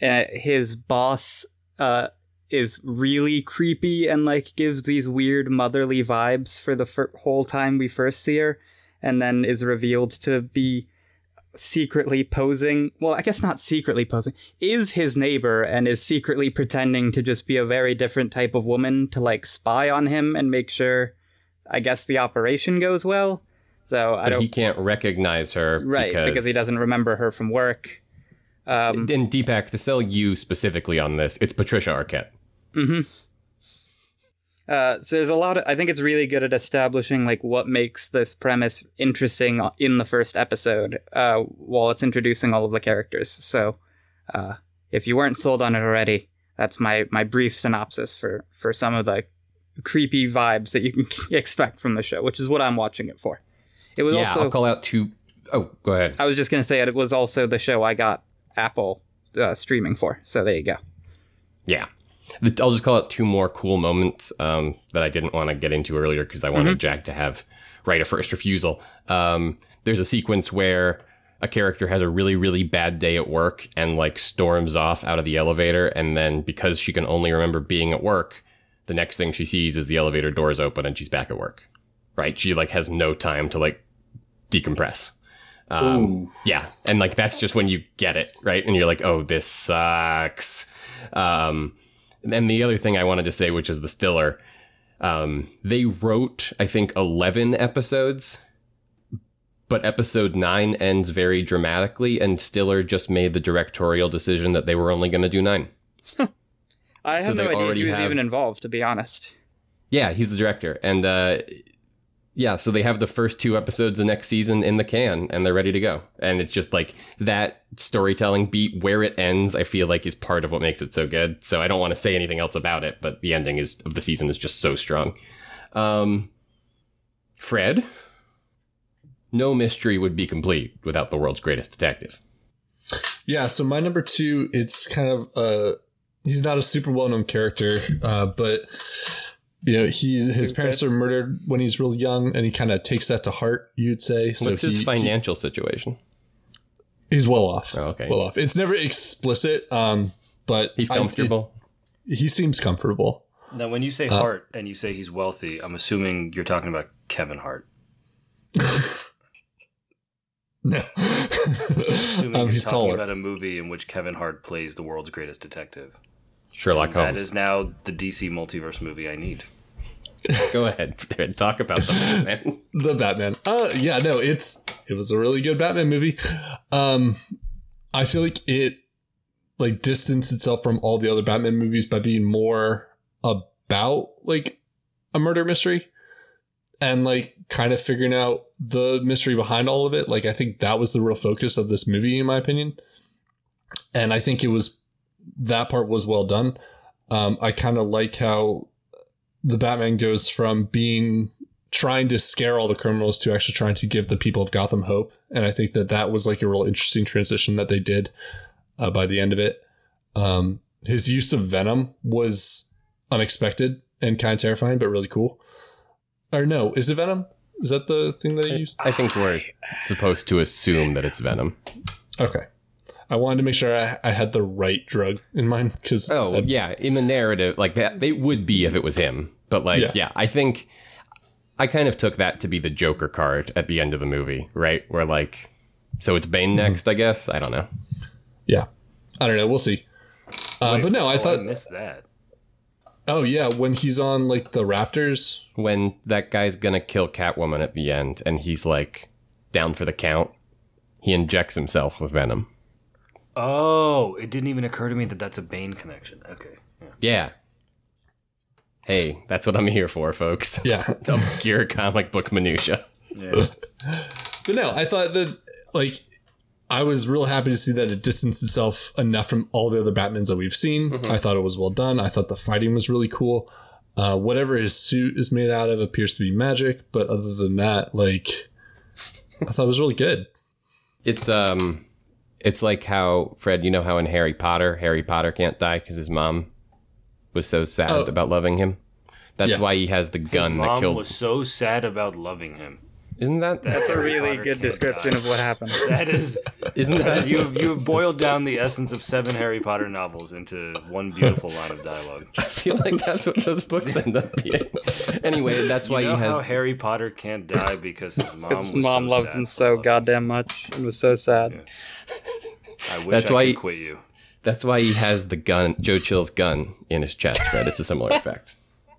uh, his boss uh is really creepy and like gives these weird motherly vibes for the fir- whole time we first see her, and then is revealed to be secretly posing. Well, I guess not secretly posing. Is his neighbor and is secretly pretending to just be a very different type of woman to like spy on him and make sure I guess the operation goes well. So I But don't he can't recognize her. right because, because, he doesn't remember her from work. Um, And Deepak, to sell you specifically on this, it's Patricia Arquette. Uh, so there's a lot of. I think it's really good at establishing like what makes this premise interesting in the first episode, uh, while it's introducing all of the characters. So uh, if you weren't sold on it already, that's my my brief synopsis for for some of the creepy vibes that you can expect from the show, which is what I'm watching it for. It was Yeah, also I'll call out two oh go ahead. I was just gonna say it was also the show I got Apple uh, streaming for. So there you go. Yeah. The- I'll just call out two more cool moments um, that I didn't want to get into earlier because I wanted Jack to have right a first refusal. Um, there's a sequence where a character has a really, really bad day at work and like storms off out of the elevator. And then because she can only remember being at work, the next thing she sees is the elevator doors open and she's back at work. Right? She like has no time to like decompress. Um, yeah, and like that's just when you get it, right? And you're like, oh, this sucks. Um, and the other thing I wanted to say, which is the Stiller, um, they wrote, I think, 11 episodes, but episode 9 ends very dramatically, and Stiller just made the directorial decision that they were only going to do 9. I So have no idea he was have- even involved, to be honest. Yeah, he's the director. And uh, yeah, so they have the first two episodes of next season in the can and they're ready to go. And it's just like that storytelling beat where it ends, I feel like is part of what makes it so good. So I don't want to say anything else about it, but the ending is of the season is just so strong. Um, Fred, no mystery would be complete without the world's greatest detective. Yeah, so my number two, it's kind of uh he's not a super well known character, uh, but you know, he his parents are murdered when he's real young, and he kind of takes that to heart. You'd say. So What's his he- financial situation? He's well off. Oh, okay. Well off. It's never explicit, um, but He's I- comfortable. it- he seems comfortable. Now, when you say Hart and you say he's wealthy, I'm assuming you're talking about Kevin Hart. No, Assuming um, you're he's talking taller. about a movie in which Kevin Hart plays the world's greatest detective. Sherlock That Holmes. is now the DC multiverse movie I need. Go ahead. Fred, Talk about the Batman. the Batman. Uh yeah, no, it's it was a really good Batman movie. Um I feel like it like distanced itself from all the other Batman movies by being more about like a murder mystery and like kind of figuring out the mystery behind all of it. Like I think that was the real focus of this movie in my opinion. And I think it was that part was well done. Um I kind of like how the Batman goes from being trying to scare all the criminals to actually trying to give the people of Gotham hope. And I think that that was like a real interesting transition that they did uh, by the end of it. Um, his use of Venom was unexpected and kind of terrifying, but really cool. Or no, is it Venom? Is that the thing that he used? I think we're supposed to assume that it's Venom. Okay. I wanted to make sure I, I had the right drug in mind because Oh, yeah, in the narrative, like that, they would be if it was him. But like, Yeah. yeah, I think I kind of took that to be the Joker card at the end of the movie, right? Where like, so it's Bane next, I guess. I don't know. Yeah, I don't know. We'll see. Uh, but no, I Oh, thought. I missed that. Oh yeah, when he's on like the rafters. When that guy's gonna kill Catwoman at the end, and he's like down for the count, he injects himself with venom. Oh, it didn't even occur to me that that's a Bane connection. Okay. Yeah. Yeah. Hey, that's what I'm here for, folks. Yeah, Obscure comic book minutia. Yeah. but no, I thought that like I was real happy to see that it distanced itself enough from all the other Batmans that we've seen. I thought it was well done. I thought the fighting was really cool. Uh, whatever his suit is made out of appears to be magic, but other than that, like I thought it was really good. It's um, it's like how Fred, you know how in Harry Potter, Harry Potter can't die because his mom was so sad Oh. about loving him. That's Yeah. why he has the gun that Mom killed. was so sad about loving him. Isn't that? That's a really Potter good description die. of what happened. That is, Isn't that? you have you have boiled down the essence of seven Harry Potter novels into one beautiful line of dialogue. I feel like that's what those books end up being. Anyway, that's why you know he has. how Harry Potter can't die because his mom His was mom so loved sad him so loving goddamn much. It was so sad. I wish That's I why could he- quit you. That's why he has the gun, Joe Chill's gun, in his chest. Fred. It's a similar effect.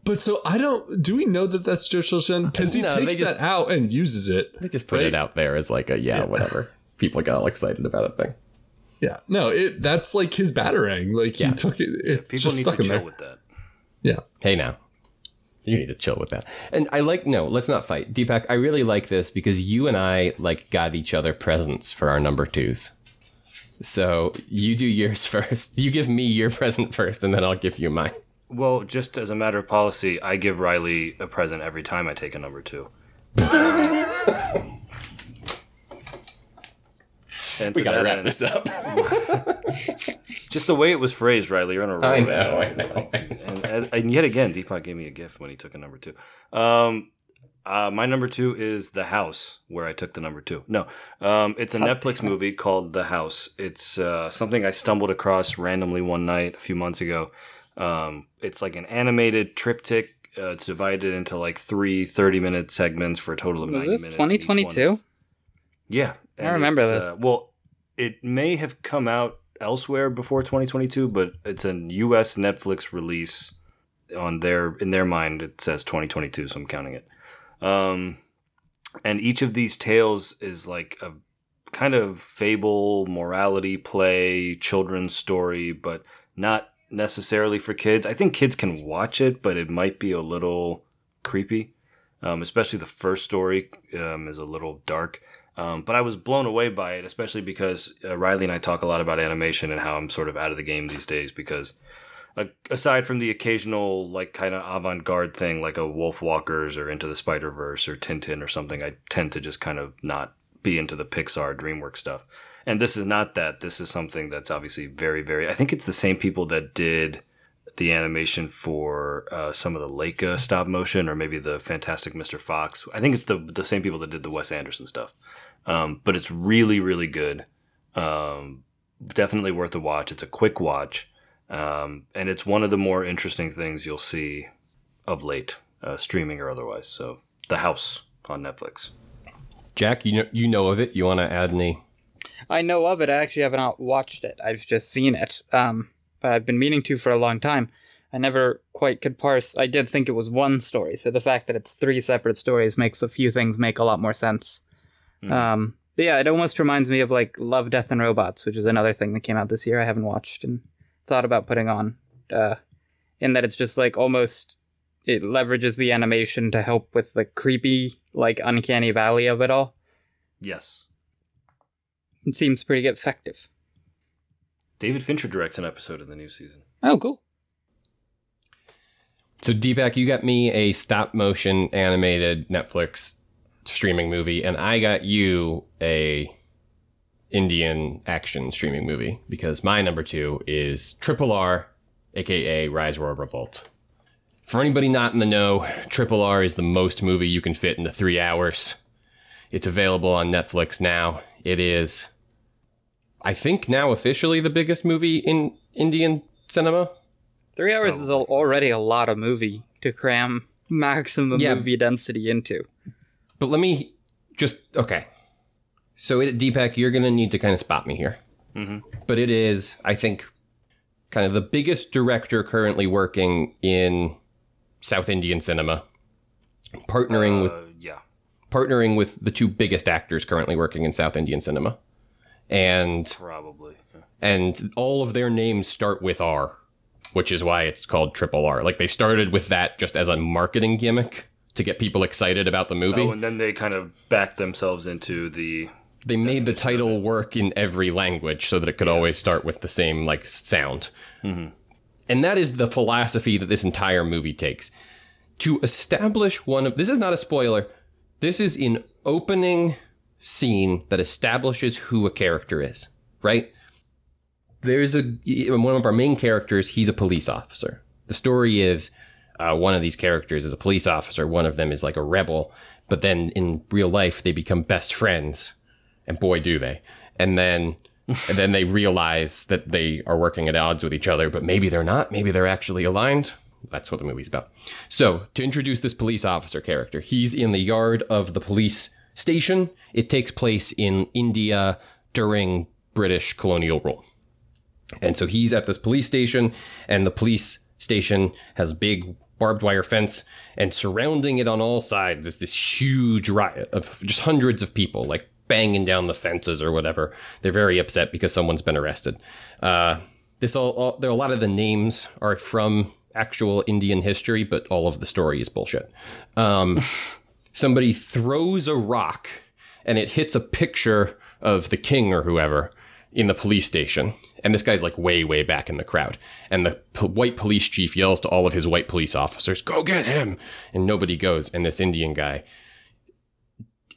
But so I don't. Do we know that that's Joe Chilshin? Because he No, takes just- that out and uses it. They just put Right. it out there as like a yeah, whatever. People got all excited about it thing. Yeah, no, it that's like his batarang. Like Yeah. he took it. It People just need stuck to chill there. with that. Yeah, Hey now. You need to chill with that. And I like no, let's not fight. Deepak, I really like this because you and I like got each other presents for our number twos. So you do yours first. You give me your present first, and then I'll give you mine. Well, just as a matter of policy, I give Riley a present every time I take a number two. And We to gotta wrap end- this up. Just the way it was phrased, Riley, you're on a roll. I right know. I know. and, and, and yet again, Deepak gave me a gift when he took a number two. Um, uh, my number two is The House, where I took the number two. No, um, it's a Netflix movie called The House. It's uh, something I stumbled across randomly one night a few months ago. Um, it's like an animated triptych. Uh, it's divided into like three 30 minute segments for a total of Was 90 this minutes. and each 2022? is- Yeah. I remember this. Uh, well, it may have come out elsewhere before 2022, but it's a US Netflix release on their in their mind it says 2022, so I'm counting it. Um, and each of these tales is like a kind of fable, morality play, children's story, but not necessarily for kids. I think kids can watch it, but it might be a little creepy. Um, especially the first story um, is a little dark. Um, but I was blown away by it, especially because uh, Riley and I talk a lot about animation and how I'm sort of out of the game these days because uh, aside from the occasional like kind of avant-garde thing like a Wolf Walkers or Into the Spider-Verse or Tintin or something, I tend to just kind of not be into the Pixar DreamWorks stuff. And this is not that. This is something that's obviously very, very. I think it's the same people that did the animation for uh, some of the Laika stop motion, or maybe the Fantastic Mr. Fox. I think it's the the same people that did the Wes Anderson stuff. Um, but it's really, really good. Um, definitely worth a watch. It's a quick watch, um, and it's one of the more interesting things you'll see of late, uh, streaming or otherwise. So, The House on Netflix. Jack, you know you know of it. You want to add any? I know of it. I actually have not watched it. I've just seen it. Um, but I've been meaning to for a long time. I never quite could parse. I did think it was one story, so the fact that it's three separate stories makes a few things make a lot more sense. Um, but yeah, it almost reminds me of like Love, Death, and Robots, which is another thing that came out this year I haven't watched and thought about putting on. Uh, in that it's just like almost it leverages the animation to help with the creepy, like uncanny valley of it all. Yes, It seems pretty effective. David Fincher directs an episode of the new season. Oh, cool. So Deepak, you got me a stop motion animated Netflix streaming movie, and I got you a Indian action streaming movie because my number two is Triple R, aka Rise Roar Revolt. For anybody not in the know, Triple R is the most movie you can fit into three hours. It's available on Netflix now. It is, I think, now officially the biggest movie in Indian cinema. Three hours is already a lot of movie to cram maximum Yeah. movie density into. But let me just okay. So it, Deepak, you're gonna need to kind of spot me here. But it is, I think, kind of the biggest director currently working in South Indian cinema, partnering with Uh, yeah. partnering with the two biggest actors currently working in South Indian cinema, and Probably. yeah. and all of their names start with R, which is why it's called Triple R. Like they started with that just as a marketing gimmick to get people excited about the movie. Oh, and then they kind of backed themselves into the. they made the title work in every language so that it could always start with the same like sound mm-hmm. and that is the philosophy that this entire movie takes to establish one of this is not a spoiler this is in opening scene that establishes who a character is right? There's a one of our main characters he's a police officer. The story is uh, one of these characters is a police officer one of them is like a rebel but then in real life they become best friends and boy do they. And then and then they realize that they are working at odds with each other but maybe they're not maybe they're actually aligned. That's what the movie's about. So to introduce this police officer character he's in the yard of the police station it takes place in india during british colonial rule and so he's at this police station, and the police station has a big barbed wire fence, and surrounding it on all sides is this huge riot of just hundreds of people, like banging down the fences or whatever. They're very upset because someone's been arrested. Uh, this all, all there a lot of the names are from actual Indian history, but all of the story is bullshit. Um, somebody throws a rock and it hits a picture of the king or whoever in the police station. And this guy's like way, way back in the crowd. And the white police chief yells to all of his white police officers, Go get him! And nobody goes. And this Indian guy,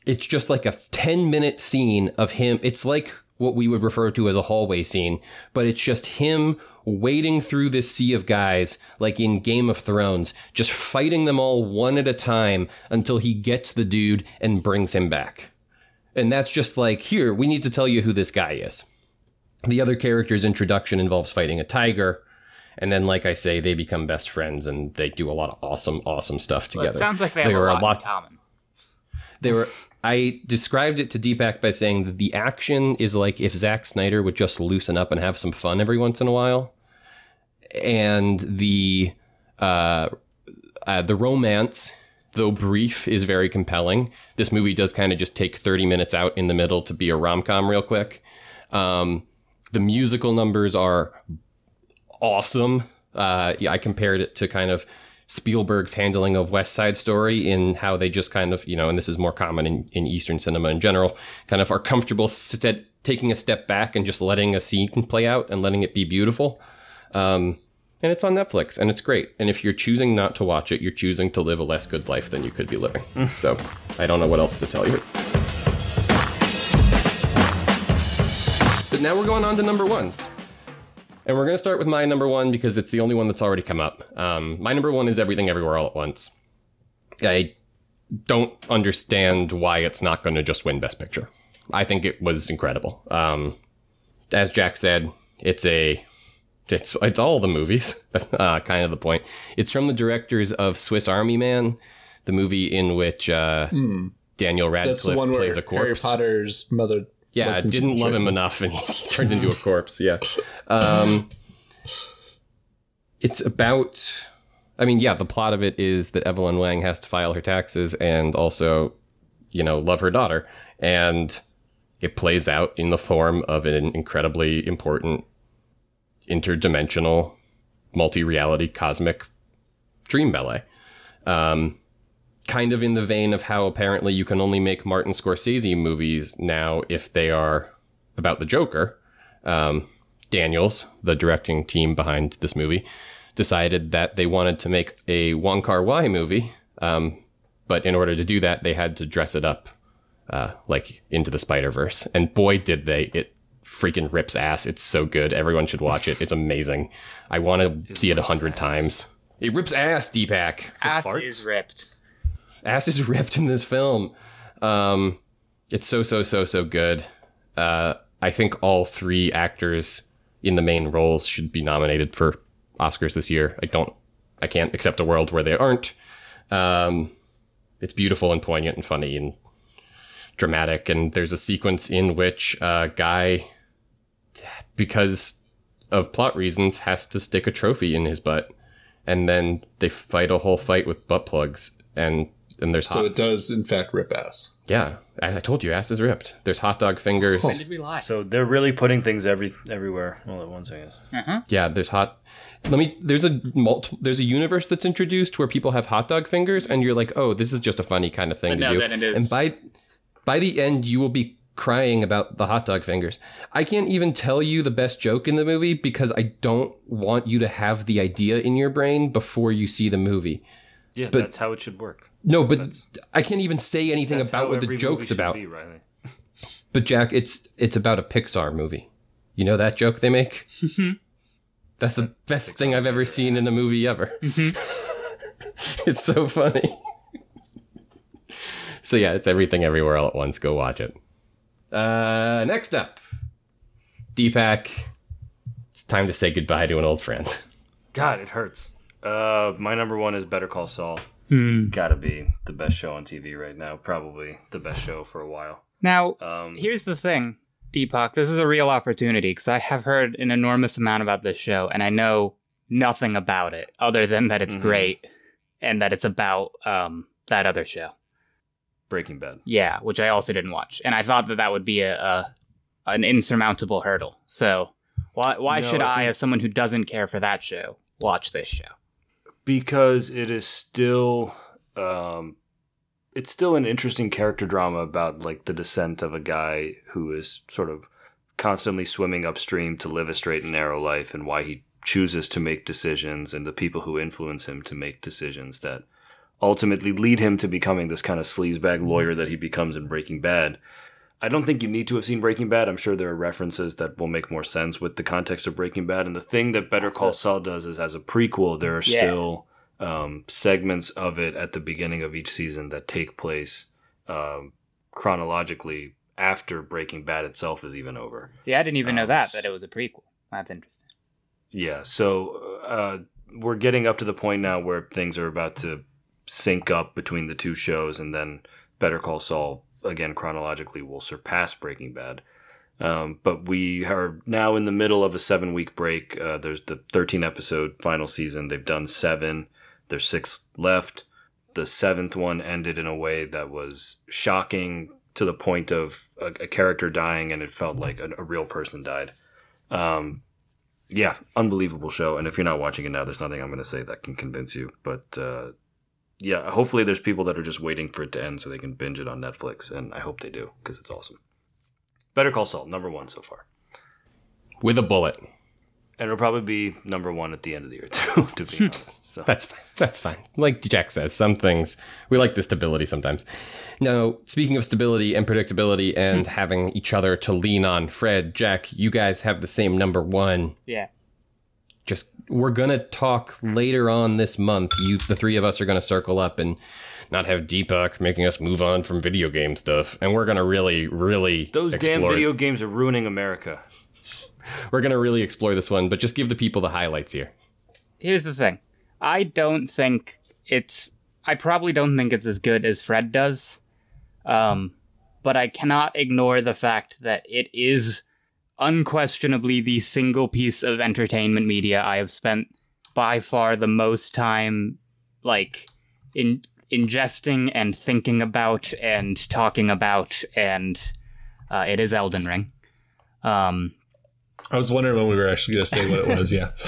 it's just like a 10 minute scene of him. It's like what we would refer to as a hallway scene, but it's just him wading through this sea of guys, like in Game of Thrones, just fighting them all one at a time until he gets the dude and brings him back. And that's just like, here, we need to tell you who this guy is. The other character's introduction involves fighting a tiger. And then, like I say, they become best friends and they do a lot of awesome, awesome stuff together. It sounds like they have There a are lot, in common. they were. I described it to Deepak by saying that the action is like if Zack Snyder would just loosen up and have some fun every once in a while, and the uh, uh, the romance, though brief, is very compelling. This movie does kind of just take thirty minutes out in the middle to be a rom com real quick. Um, the musical numbers are awesome. Uh, yeah, I compared it to kind of Spielberg's handling of West Side Story in how they just kind of, you know, and this is more common in, in Eastern cinema in general, kind of are comfortable st- taking a step back and just letting a scene play out and letting it be beautiful. Um, and it's on Netflix and it's great. And if you're choosing not to watch it, you're choosing to live a less good life than you could be living. so I don't know what else to tell you. But now we're going on to number ones. And we're going to start with my number one because it's the only one that's already come up. Um, my number one is Everything Everywhere All at Once. I don't understand why it's not going to just win Best Picture. I think it was incredible. Um, as Jack said, it's a it's it's all the movies. uh, kind of the point. It's from the directors of Swiss Army Man, the movie in which uh, Daniel. That's the Radcliffe plays a Harry. Potter's mother. Yeah, loves didn't love him enough, and he turned into a corpse. Yeah, um, it's about. I mean, yeah, the plot of it is that Evelyn Wang has to file her taxes and also, you know, love her daughter, and it plays out in the form of an incredibly important interdimensional, multi-reality cosmic dream ballet. Um, kind of in the vein of how apparently you can only make Martin Scorsese movies now if they are about the Joker. Um, Daniels, the directing team behind this movie, decided that they wanted to make a Wong Kar Wai movie, um, but in order to do that, they had to dress it up uh, like into the Spider Verse, and boy, did they! It freaking rips ass. It's so good. Everyone should watch it. It's amazing. I want to see it a hundred times. It rips ass, Deepak. Ass is ripped. Ass is ripped in this film. Um, it's so so so so good. Uh, I think all three actors in the main roles should be nominated for Oscars this year. I don't, I can't accept a world where they aren't. Um, it's beautiful and poignant and funny and dramatic. And there's a sequence in which a guy, because of plot reasons, has to stick a trophy in his butt, and then they fight a whole fight with butt plugs. And and there's So hot, it does, in fact, rip ass. yeah. I, I told you, ass is ripped. There's hot dog fingers. When did we lie? So they're really putting things every everywhere all at once, I guess. Yeah, there's hot. Let me. There's a multi, There's a universe that's introduced where people have hot dog fingers, and you're like, oh, this is just a funny kind of thing to no, do. then it is- And by by the end, you will be crying about the hot dog fingers. I can't even tell you the best joke in the movie because I don't want you to have the idea in your brain before you see the movie. Yeah, that's how it should work. No, but I can't even say anything That's about what the joke's about. Be, Riley. But Jack, it's it's about a Pixar movie. You know that joke they make? That's the best thing I've ever seen in a movie ever. it's so funny. so yeah, it's everything everywhere all at once. Go watch it. Uh, next up, Deepak. It's time to say goodbye to an old friend. God, it hurts. Uh, my number one is Better Call Saul. It's got to be the best show on TV right now. Probably the best show for a while. Now, Um, here's the thing, Deepak. This is a real opportunity because I have heard an enormous amount about this show, and I know nothing about it other than that it's Mhm. great and that it's about um, that other show. Breaking Bad. Yeah, which I also didn't watch, and I thought that that would be a, a an insurmountable hurdle. So why why No, should I I, think- as someone who doesn't care for that show, watch this show? Because it is still um it's still an interesting character drama about like the descent of a guy who is sort of constantly swimming upstream to live a straight and narrow life and why he chooses to make decisions and the people who influence him to make decisions that ultimately lead him to becoming this kind of sleazebag lawyer that he becomes in Breaking Bad. I don't think you need to have seen Breaking Bad. I'm sure there are references that will make more sense with the context of Breaking Bad. And the thing that Better Call Saul does is, as a prequel, there are Yeah. still um, segments of it at the beginning of each season that take place um, chronologically after Breaking Bad itself is even over. See, I didn't even know Um, that that it was a prequel. That's interesting. Yeah, so uh, we're getting up to the point now where things are about to sync up between the two shows, and then Better Call Saul, again, chronologically, will surpass Breaking Bad. Um, but we are now in the middle of a seven week break. Uh, there's the 13 episode final season. They've done seven, there's six left. The seventh one ended in a way that was shocking to the point of a, a character dying, and it felt like a, a real person died. Um, yeah, unbelievable show. And if you're not watching it now, there's nothing I'm going to say that can convince you. But uh, yeah, hopefully there's people that are just waiting for it to end so they can binge it on Netflix, and I hope they do because it's awesome. Better Call Saul, number one so far, With a bullet. and it'll probably be number one at the end of the year too. To be honest, so That's fine. That's fine. Like Jack says, some things we like the stability sometimes. Now, speaking of stability and predictability and hmm. having each other to lean on, Fred, Jack, you guys have the same number one. Yeah. Just we're gonna talk later on this month. You, the three of us, are gonna circle up and not have Deepak making us move on from video game stuff, and we're gonna really, really those damn video games are ruining America. We're gonna really explore this one, but just give the people the highlights here. Here's the thing. I don't think it's. I probably don't think it's as good as Fred does. Um, but I cannot ignore the fact that it is unquestionably the single piece of entertainment media I have spent by far the most time, like, in ingesting and thinking about and talking about, and uh, it is Elden Ring. Um, I was wondering when we were actually going to say what it was. Yeah.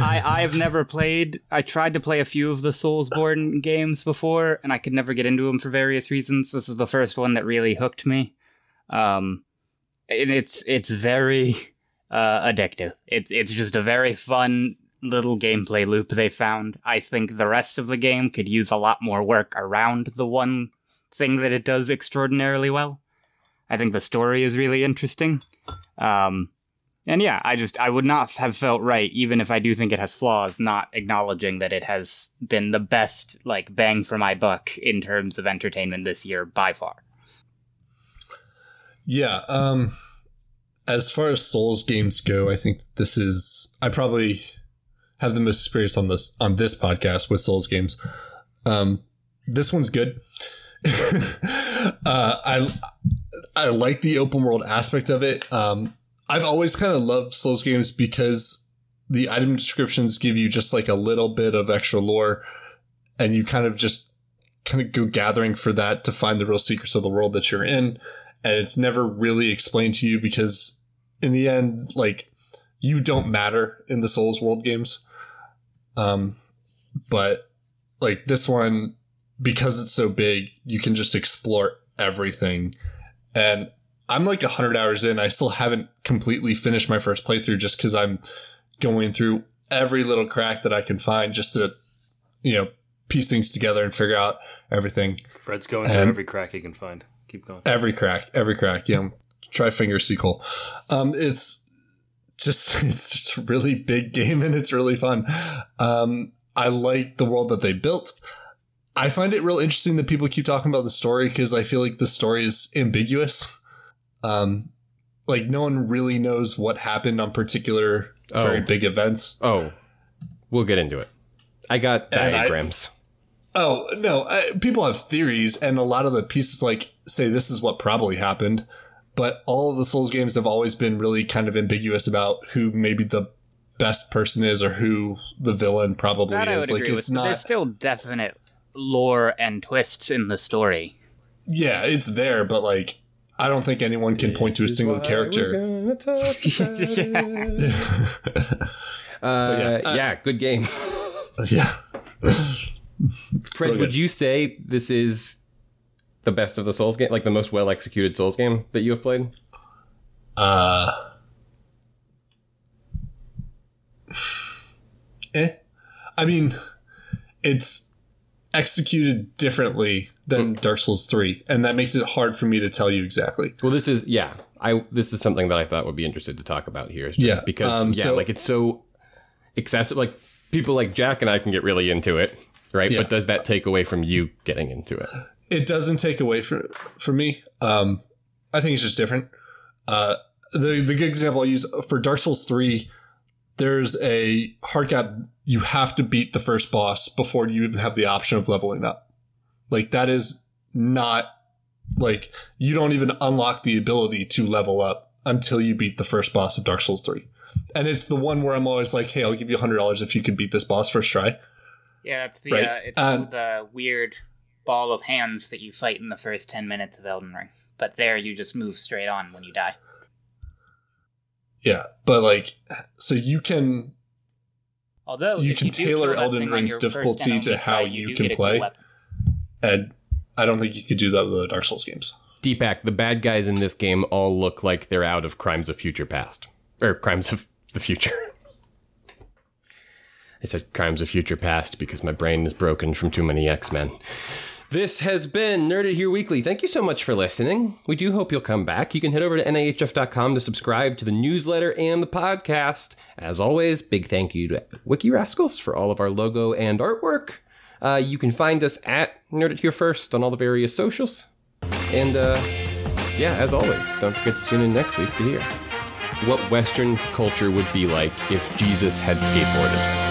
I I've never played. I tried to play a few of the Soulsborne games before, and I could never get into them for various reasons. This is the first one that really hooked me. Um, and it's it's very uh, addictive. It's it's just a very fun little gameplay loop they found. I think the rest of the game could use a lot more work around the one thing that it does extraordinarily well. I think the story is really interesting. Um, and yeah, I just I would not have felt right, even if I do think it has flaws, not acknowledging that it has been the best like bang for my buck in terms of entertainment this year by far. Yeah. Um, as far as Souls games go, I think this is I probably have the most experience on this on this podcast with Souls games. Um, this one's good. uh, I I like the open world aspect of it. Um, I've always kind of loved Souls games because the item descriptions give you just like a little bit of extra lore, and you kind of just kind of go gathering for that to find the real secrets of the world that you're in, and it's never really explained to you because in the end, like you don't matter in the Souls world games. Um, but like this one, because it's so big, you can just explore everything. And I'm like 100 hours in. I still haven't completely finished my first playthrough just because I'm going through every little crack that I can find just to, you know, piece things together and figure out everything. Fred's going to And- every crack he can find. Keep going. Every crack, every crack. Know, try finger sequel. Um, it's just it's just a really big game and it's really fun. Um, I like the world that they built. I find it real interesting that people keep talking about the story because I feel like the story is ambiguous. Um, like no one really knows what happened on particular very Oh. big events. Oh, we'll get into it. I got And I- diagrams. Oh no, I, people have theories, and a lot of the pieces like say this is what probably happened. But all of the Souls games have always been really kind of ambiguous about who maybe the best person is or who the villain probably That I is. would Like agree it's with. not. There's still definite lore and twists in the story. yeah, it's there, but like I don't think anyone can point to a single character. Uh, yeah, yeah, good game. yeah. Fred, Real would you say this is the best of the Souls game, like the most well executed Souls game that you have played? Uh. Eh. I mean, it's executed differently than Dark Souls 3, and that makes it hard for me to tell you exactly. Well, this is yeah. I this is something that I thought would be interested to talk about here. Is just Yeah, because um, yeah, so- like it's so excessive. Like people like Jack and I can get really into it, right? Yeah. But does that take away from you getting into it? It doesn't take away from from me. Um, I think it's just different. Uh, the the good example I use for Dark Souls 3, there's a hard cap. You have to beat the first boss before you even have the option of leveling up. Like that is not like you don't even unlock the ability to level up until you beat the first boss of Dark Souls 3. And it's the one where I'm always like, hey, I'll give you $100 if you can beat this boss first try. Yeah, that's the Right. uh, it's Um, the weird ball of hands that you fight in the first ten minutes of Elden Ring. But there, you just move straight on when you die. Yeah. But like, so you can Although You can do tailor kill Elden thing Ring's your first and difficulty to how fight, you do can get a cool play. and I don't think you could do that with the Dark Souls games. Deepak, the bad guys in this game all look like they're out of Crimes of Future Past or Crimes of the Future. I said Crimes of Future Past because my brain is broken from too many X Men. This has been Nerded Here Weekly. Thank you so much for listening. We do hope you'll come back. You can head over to nahf.com to subscribe to the newsletter and the podcast. As always, big thank you to Wiki Rascals for all of our logo and artwork. Uh, you can find us at Nerded Here First on all the various socials. And uh, yeah, as always, don't forget to tune in next week to hear what Western culture would be like if Jesus had skateboarded.